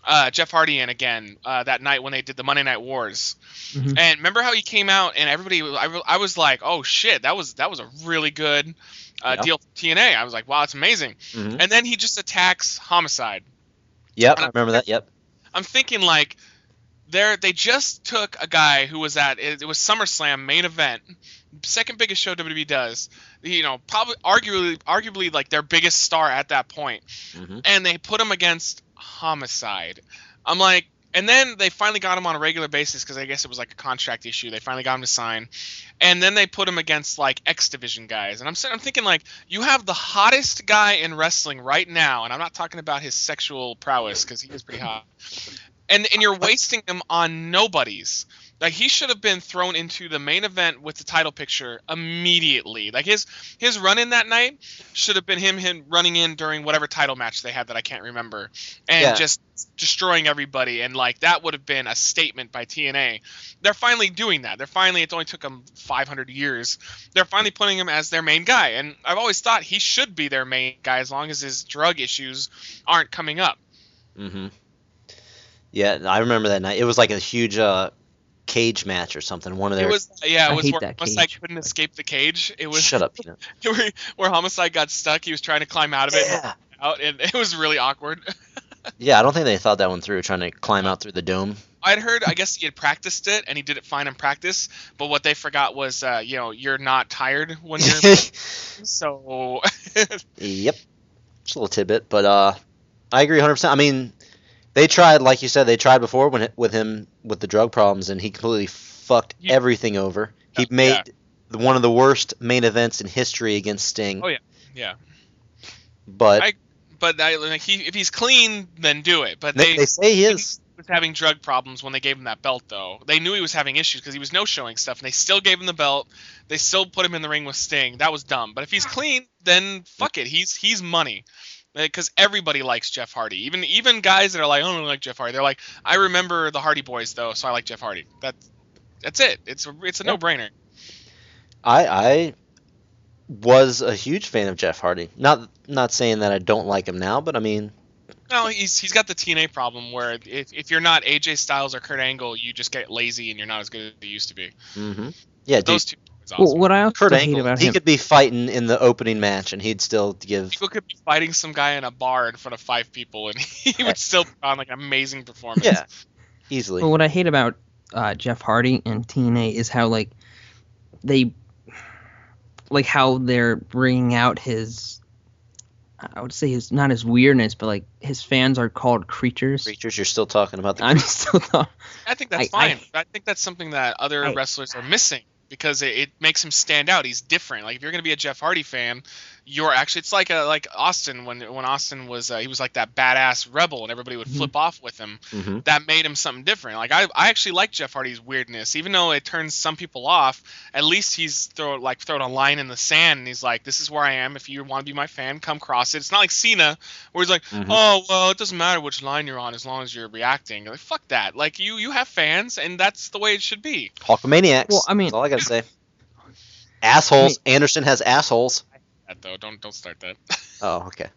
uh, Jeff Hardy in again uh, that night when they did the Monday Night Wars, Mhm. and remember how he came out and everybody I, I was like, oh shit, that was that was a really good uh, Yeah. deal for TNA. I was like, wow, it's amazing. Mhm. And then he just attacks Homicide. Yep, I remember that. Yep. I'm thinking like they they just took a guy who was at it, it was SummerSlam main event, second biggest show WWE does. You know, probably arguably arguably like their biggest star at that point, Mhm. and they put him against Homicide. I'm like, and then they finally got him on a regular basis because I guess it was like a contract issue. They finally got him to sign, and then they put him against like X Division guys. And I'm I'm thinking like, you have the hottest guy in wrestling right now, and I'm not talking about his sexual prowess because he is pretty hot, and and you're wasting him on nobodies. Like he should have been thrown into the main event with the title picture immediately. Like his his run in that night should have been him him running in during whatever title match they had that I can't remember, and Yeah. just destroying everybody. And like that would have been a statement by TNA. They're finally doing that. They're finally. It only took them 500 years. They're finally putting him as their main guy. And I've always thought he should be their main guy as long as his drug issues aren't coming up. Mm-hmm. Yeah, I remember that night. It was like a huge uh, cage match or something. One of It their. was yeah. I It was where Homicide cage. couldn't escape the cage. It was Shut up, [laughs] Peanut. [laughs] where, where Homicide got stuck. He was trying to climb out of it, Yeah. [laughs] out, and it was really awkward. Yeah, I don't think they thought that one through, trying to climb out through the dome. I'd heard, I guess he had practiced it and he did it fine in practice, but what they forgot was, uh, you know, you're not tired when you're so. Yep. Just a little tidbit, but uh, I agree 100%. I mean, they tried, like you said, they tried before when it, with him with the drug problems, and he completely fucked Yeah. everything over. He Yeah. made the- one of the worst main events in history against Sting. Oh, yeah. yeah, But I- but I, like he, if he's clean, then do it. But they, they, they say he is. was having drug problems when they gave him that belt, though. They knew he was having issues because he was no showing stuff, and they still gave him the belt. They still put him in the ring with Sting. That was dumb. But if he's clean, then fuck it. He's he's money. Because everybody likes Jeff Hardy, even even guys that are like, "Oh, I don't like Jeff Hardy." They're like, "I remember the Hardy Boys though, so I like Jeff Hardy." That that's it. It's a it's a Yeah. no-brainer. I I was a huge fan of Jeff Hardy. Not not saying that I don't like him now, but I mean, No, he's he's got the TNA problem where if, if you're not AJ Styles or Kurt Angle, you just get lazy and you're not as good as you used to be. Mm-hmm. yeah, dude. Those two awesome. Well, what I also Kurt Angle, about he him, could be fighting in the opening match, and he'd still give. People could be fighting some guy in a bar in front of five people, and [laughs] he would still put on like an amazing performance. Yeah, easily. well, what I hate about uh, Jeff Hardy and TNA is how like they like how they're bringing out his I would say his not his weirdness, but like his fans are called creatures. Creatures, you're still talking about the. I'm still thought, I think that's I- I- fine. I, think that's something that other I- wrestlers are missing because it, it makes him stand out. He's different. Like if you're gonna be a Jeff Hardy fan, you're actually it's like a like Austin when when Austin was uh, he was like that badass rebel and everybody would Mhm. flip off with him. Mhm. That made him something different. Like I I actually like Jeff Hardy's weirdness, even though it turns some people off. At least he's throw like throwing a line in the sand and he's like, this is where I am. If you want to be my fan, come cross it. It's not like Cena where he's like, Mhm. oh well, it doesn't matter which line you're on as long as you're reacting. Like fuck that. Like you you have fans and that's the way it should be. Hulkamaniacs. Well, I mean- that's all I gotta say. [laughs] Assholes. Anderson has assholes. That though, don't don't start that. Oh, okay.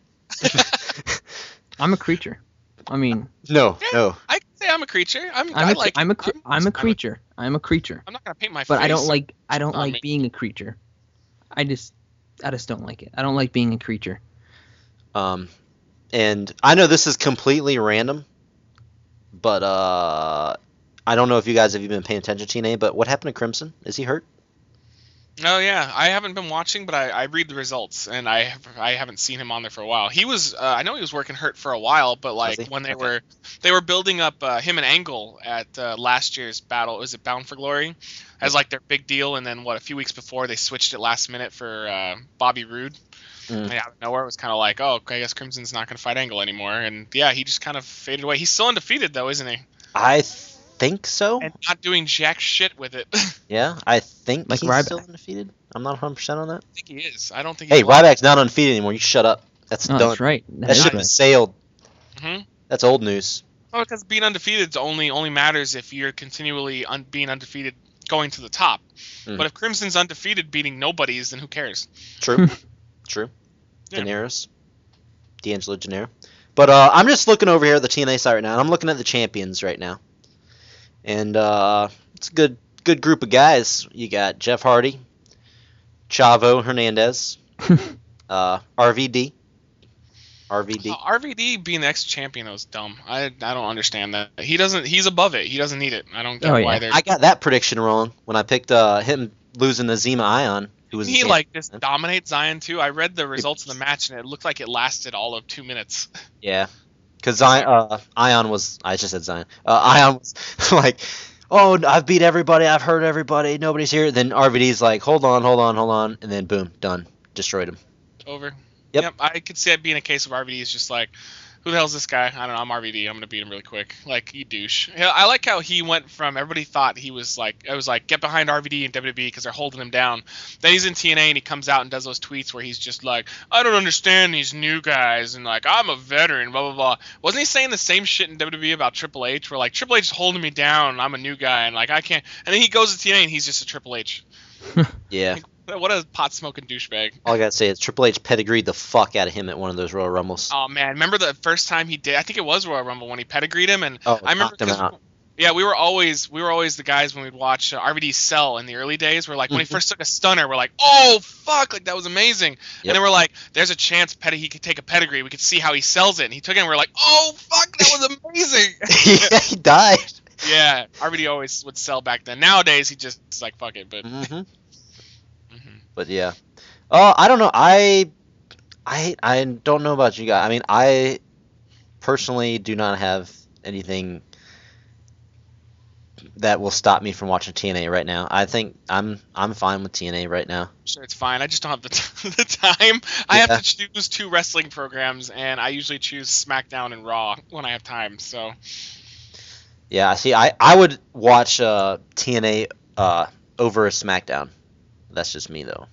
[laughs] I'm a creature. I mean, No, Yeah. no. I can say I'm a creature. I'm I'm I a, like I'm a, cre- I'm a creature. I'm a creature. I'm not gonna paint my face But face. I don't like I don't like me. being a creature. I just I just don't like it. I don't like being a creature. Um, and I know this is completely random, but uh, I don't know if you guys have even been paying attention to TNA. But what happened to Crimson? Is he hurt? Oh yeah, I haven't been watching, but I, I read the results, and I have, I haven't seen him on there for a while. He was uh, I know he was working hurt for a while, but like when they Okay. were they were building up uh, him and Angle at uh, last year's battle, was it Bound for Glory, as like their big deal, and then what a few weeks before they switched it last minute for uh, Bobby Roode. Mm. Out of nowhere, it was kind of like, oh, I guess Crimson's not going to fight Angle anymore, and yeah, he just kind of faded away. He's still undefeated though, isn't he? I think so. And not doing jack shit with it. [laughs] Yeah, I think Like he's Ryback. still undefeated. I'm not 100 percent on that. I think he is. I don't think. Hey, he was. Ryback's not undefeated anymore. You shut up. That's Oh, done. that's right. That That is ship right. has sailed. Mhm. That's old news. Oh, because being undefeated only only matters if you're continually un- being undefeated going to the top. Mhm. But if Crimson's undefeated beating nobodies, then who cares? True. [laughs] True. Yeah. Daenerys. D'Angelo Gennaro. But uh, I'm just looking over here at the TNA site right now, and I'm looking at the champions right now. And uh, it's a good good group of guys. You got Jeff Hardy, Chavo Hernandez, [laughs] uh, RVD. RVD. Uh, RVD being the ex champion was dumb. I I don't understand that. He doesn't. He's above it. He doesn't need it. I don't get Oh, why yeah. they're. I got that prediction wrong when I picked uh, him losing to Zema Ion, who was he like just dominate Zion too. I read the results of the match and it looked like it lasted all of two minutes. Yeah, because Zion, uh, Ion was. I just said Zion. Uh, Ion was [laughs] like, "Oh, I've beat everybody. I've hurt everybody. Nobody's here." Then RVD's like, "Hold on, hold on, hold on," and then boom, done. Destroyed him. Over. Yep. I could see it being a case of RVD is just like, who the hell's this guy? I don't know. I'm RVD. I'm gonna beat him really quick. Like you douche. I like how he went from everybody thought he was like it was like get behind RVD and WWE because they're holding him down. Then he's in TNA and he comes out and does those tweets where he's just like, I don't understand these new guys and like I'm a veteran. Blah blah blah. Wasn't he saying the same shit in WWE about Triple H? Where like Triple H is holding me down. And I'm a new guy and like I can't. And then he goes to TNA and he's just a Triple H. [laughs] Yeah. [laughs] What a pot smoking douchebag. All I gotta say is Triple H pedigreed the fuck out of him at one of those Royal Rumbles. Oh man, remember the first time he did? I think it was Royal Rumble when he pedigreed him, and Oh, I remember him out. yeah, we were always we were always the guys when we'd watch uh, RVD sell in the early days. We're like when he Mhm. first took a stunner, we're like, oh fuck, like that was amazing. Yep. And then we're like, there's a chance Petty he could take a pedigree. We could see how he sells it, and he took it. and We're like, oh fuck, that was amazing. [laughs] yeah, he died. [laughs] yeah, RVD always would sell back then. Nowadays he just like fuck it, but hmm mhm. But yeah. Oh, I don't know. I, I, I don't know about you guys. I mean, I personally do not have anything that will stop me from watching TNA right now. I think I'm I'm fine with TNA right now. sure it's fine. I just don't have the, t- [laughs] the time. I have to choose two wrestling programs, and I usually choose SmackDown and Raw when I have time. So. Yeah, see, I I would watch uh, TNA uh, over a SmackDown. That's just me though.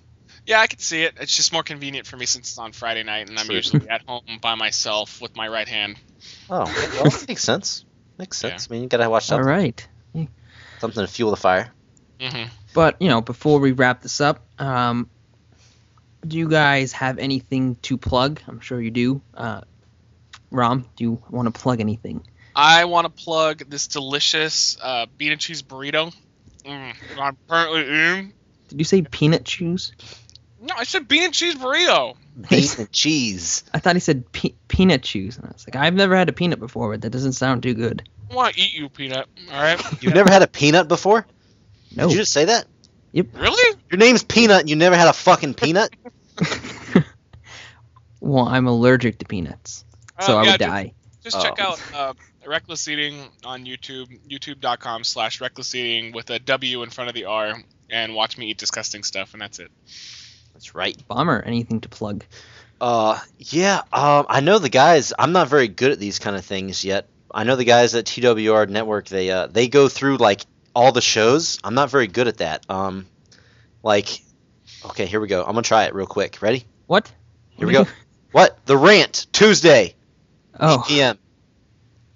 Yeah, I could see it. It's just more convenient for me since it's on Friday night and I'm True. usually at home by myself with my right hand. Oh, well, makes [laughs] sense. Makes Yeah. sense. I mean, you gotta watch All something, right. something to fuel the fire. hmm But you know, before we wrap this up, um, do you guys have anything to plug? I'm sure you do. Uh, Rom, do you want to plug anything? I want to plug this delicious uh, bean and cheese burrito. Mm, I'm currently eating. Did you say peanut chews? No, I said bean and cheese burrito. Bean and [laughs] cheese. I thought he said pe- peanut chews, and I was like, I've never had a peanut before, but that doesn't sound too good. I want to eat you, peanut. All right. [laughs] You've never had a peanut before? No. Did you just say that? Yep. really? Your name's Peanut and you never had a fucking peanut? [laughs] well, I'm allergic to peanuts, so Uh, I yeah, would ju- die. Just Oh. check out uh, Reckless Eating on YouTube, youtube.com slash reckless eating with a W in front of the R, and watch me eat disgusting stuff, and that's it. That's right. Bomber, anything to plug? Uh, yeah. Um, I know the guys. I'm not very good at these kind of things yet. I know the guys at TWR Network. They uh they go through like all the shows. I'm not very good at that. Um, like, okay, here we go. I'm gonna try it real quick. Ready? What? Here we go. What? The Rant Tuesday, 8 Oh, p.m.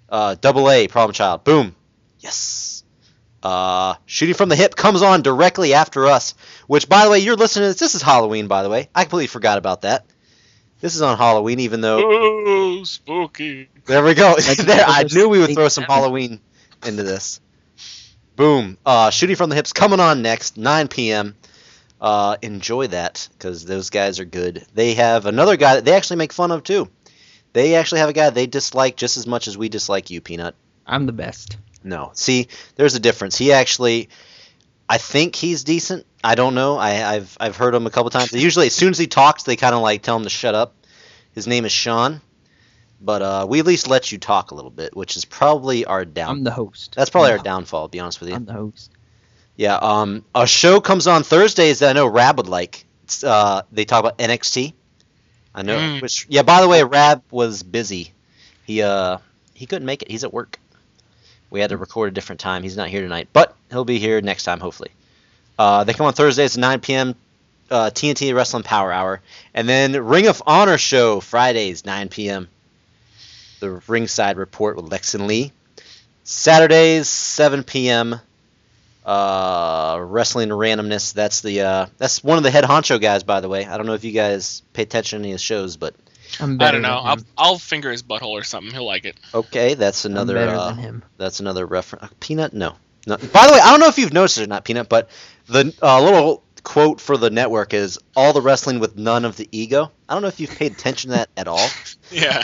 Uh, double A Problem Child. Boom. Yes. Uh, Shooting from the Hip comes on directly after us. Which, by the way, you're listening to this. This is Halloween, by the way. I completely forgot about that. This is on Halloween, even though Oh, spooky. there we go. [laughs] There, I knew we would throw some Halloween into this. Boom. Uh, Shooting from the Hips coming on next, 9 p.m. Uh, enjoy that because those guys are good. They have another guy that they actually make fun of too. They actually have a guy they dislike just as much as we dislike you, Peanut. I'm the best. No. See, there's a difference. He actually, I think he's decent. I don't know. I, I've I've heard him a couple times. Usually, as soon as he talks, they kind of like tell him to shut up. His name is Sean, but uh, we at least let you talk a little bit, which is probably our down. I'm the host. That's probably our I'm downfall. To be honest with you. I'm the host. Yeah. Um, a show comes on Thursdays that I know Rab would like. It's, uh, they talk about NXT. I know. Mm. Which yeah. By the way, Rab was busy. He uh he couldn't make it. He's at work. We had to record a different time. He's not here tonight, but he'll be here next time hopefully. Uh, they come on Thursdays at 9 p.m. uh, TNT Wrestling Power Hour, and then Ring of Honor show Fridays 9 p.m. The Ringside Report with Lex and Lee. Saturdays 7 p.m. Uh, Wrestling Randomness. That's the uh, that's one of the head honcho guys, by the way. I don't know if you guys pay attention to his shows, but I'm I don't know. than I'll. I'll finger his butthole or something. He'll like it. okay, that's I'm another. better uh, than him. That's another reference. Peanut? No. no. By the way, I don't know if you've noticed it or not, Peanut, but the uh, little quote for the network is all the wrestling with none of the ego. I don't know if you've paid attention to that at all. [laughs] Yeah.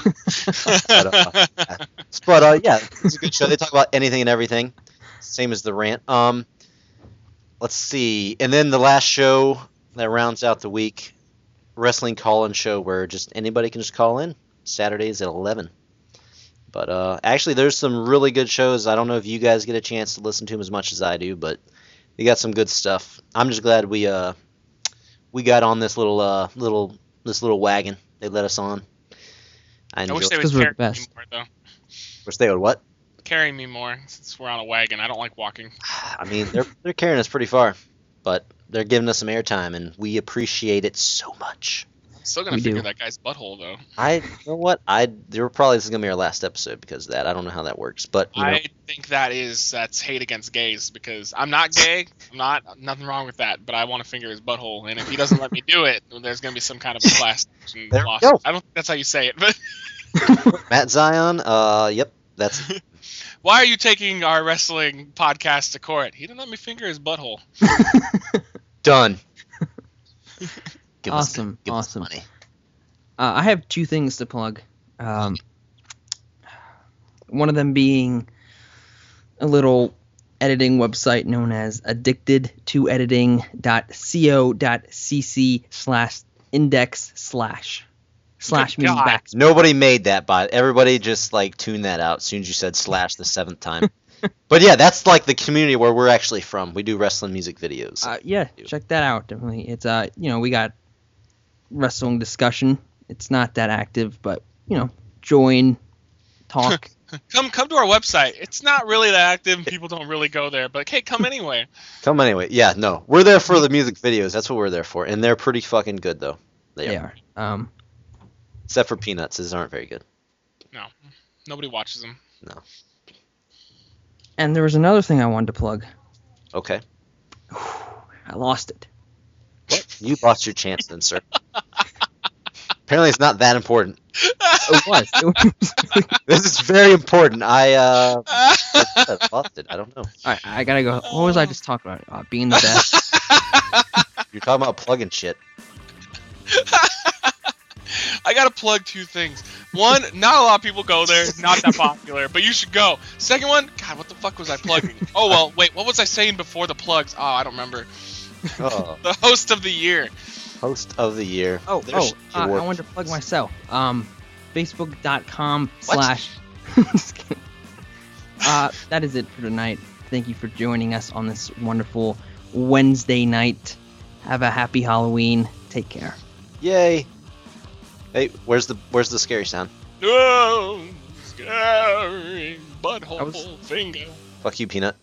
But, uh, [laughs] But uh, yeah, it's a good show. They talk about anything and everything. Same as the rant. Um, let's see, and then the last show that rounds out the week, wrestling call-in show where just anybody can just call in. Saturdays at eleven. But uh, actually, there's some really good shows. I don't know if you guys get a chance to listen to them as much as I do, but they got some good stuff. I'm just glad we uh we got on this little uh little this little wagon they let us on. I I wish they would we're carry the me best. more though. Wish they would what? Carry me more since we're on a wagon. I don't like walking. [sighs] I mean, they're they're carrying us pretty far, but they're giving us some airtime, and we appreciate it so much. I'm still gonna We figure do. that guy's butthole though. I, you know what? I there probably this is gonna be our last episode because of that. I don't know how that works, but you know, I think that is that's hate against gays because I'm not gay. I'm not nothing wrong with that, but I want to finger his butthole, and if he doesn't let me do it, there's gonna be some kind of a class action [laughs] There we lawsuit. go. I don't think that's how you say it, but [laughs] Matt Zion. Uh, yep, that's [laughs] why are you taking our wrestling podcast to court? He didn't let me finger his butthole. Done. [laughs] Give us- Awesome, give us awesome. money. Uh, I have two things to plug. Um, one of them being a little editing website known as addicted2editing.co.cc slash index slash slash means back. Nobody made that, but everybody just like tuned that out as soon as you said slash the seventh time. [laughs] [laughs] but yeah, that's like the community where we're actually from. We do wrestling music videos. Uh, yeah, check that out. Definitely, it's uh, you know, we got wrestling discussion. It's not that active, but you know, join, talk. [laughs] Come come to our website. It's not really that active. People don't really go there, but hey, come anyway. [laughs] Come anyway. Yeah, no, we're there for the music videos. That's what we're there for, and they're pretty fucking good though. They, they are. are. Um, Except for Peanuts, his aren't very good. No, nobody watches them. And there was another thing I wanted to plug. Okay. I lost it. What? You lost your chance then, sir. [laughs] Apparently, it's not that important. It was. It was [laughs] This is very important. I uh, I lost it. I don't know. all right, I gotta go. What was I just talking about? Uh, being the best. [laughs] You're talking about plugging shit. I gotta plug two things. One, not a lot of people go there, not that popular, but you should go. Second one, God, what the fuck was I plugging? [laughs] Oh well, wait, what was I saying before the plugs? Oh, I don't remember. Oh, [laughs] The host of the year. host of the year. Oh, There's oh, uh, I wanted to plug myself. Um, Facebook.com What? slash. [laughs] Uh, that is it for tonight. Thank you for joining us on this wonderful Wednesday night. Have a happy Halloween. Take care. Yay! Hey, where's the where's the scary sound? Oh, scary butthole I was- finger. Fuck you, Peanut.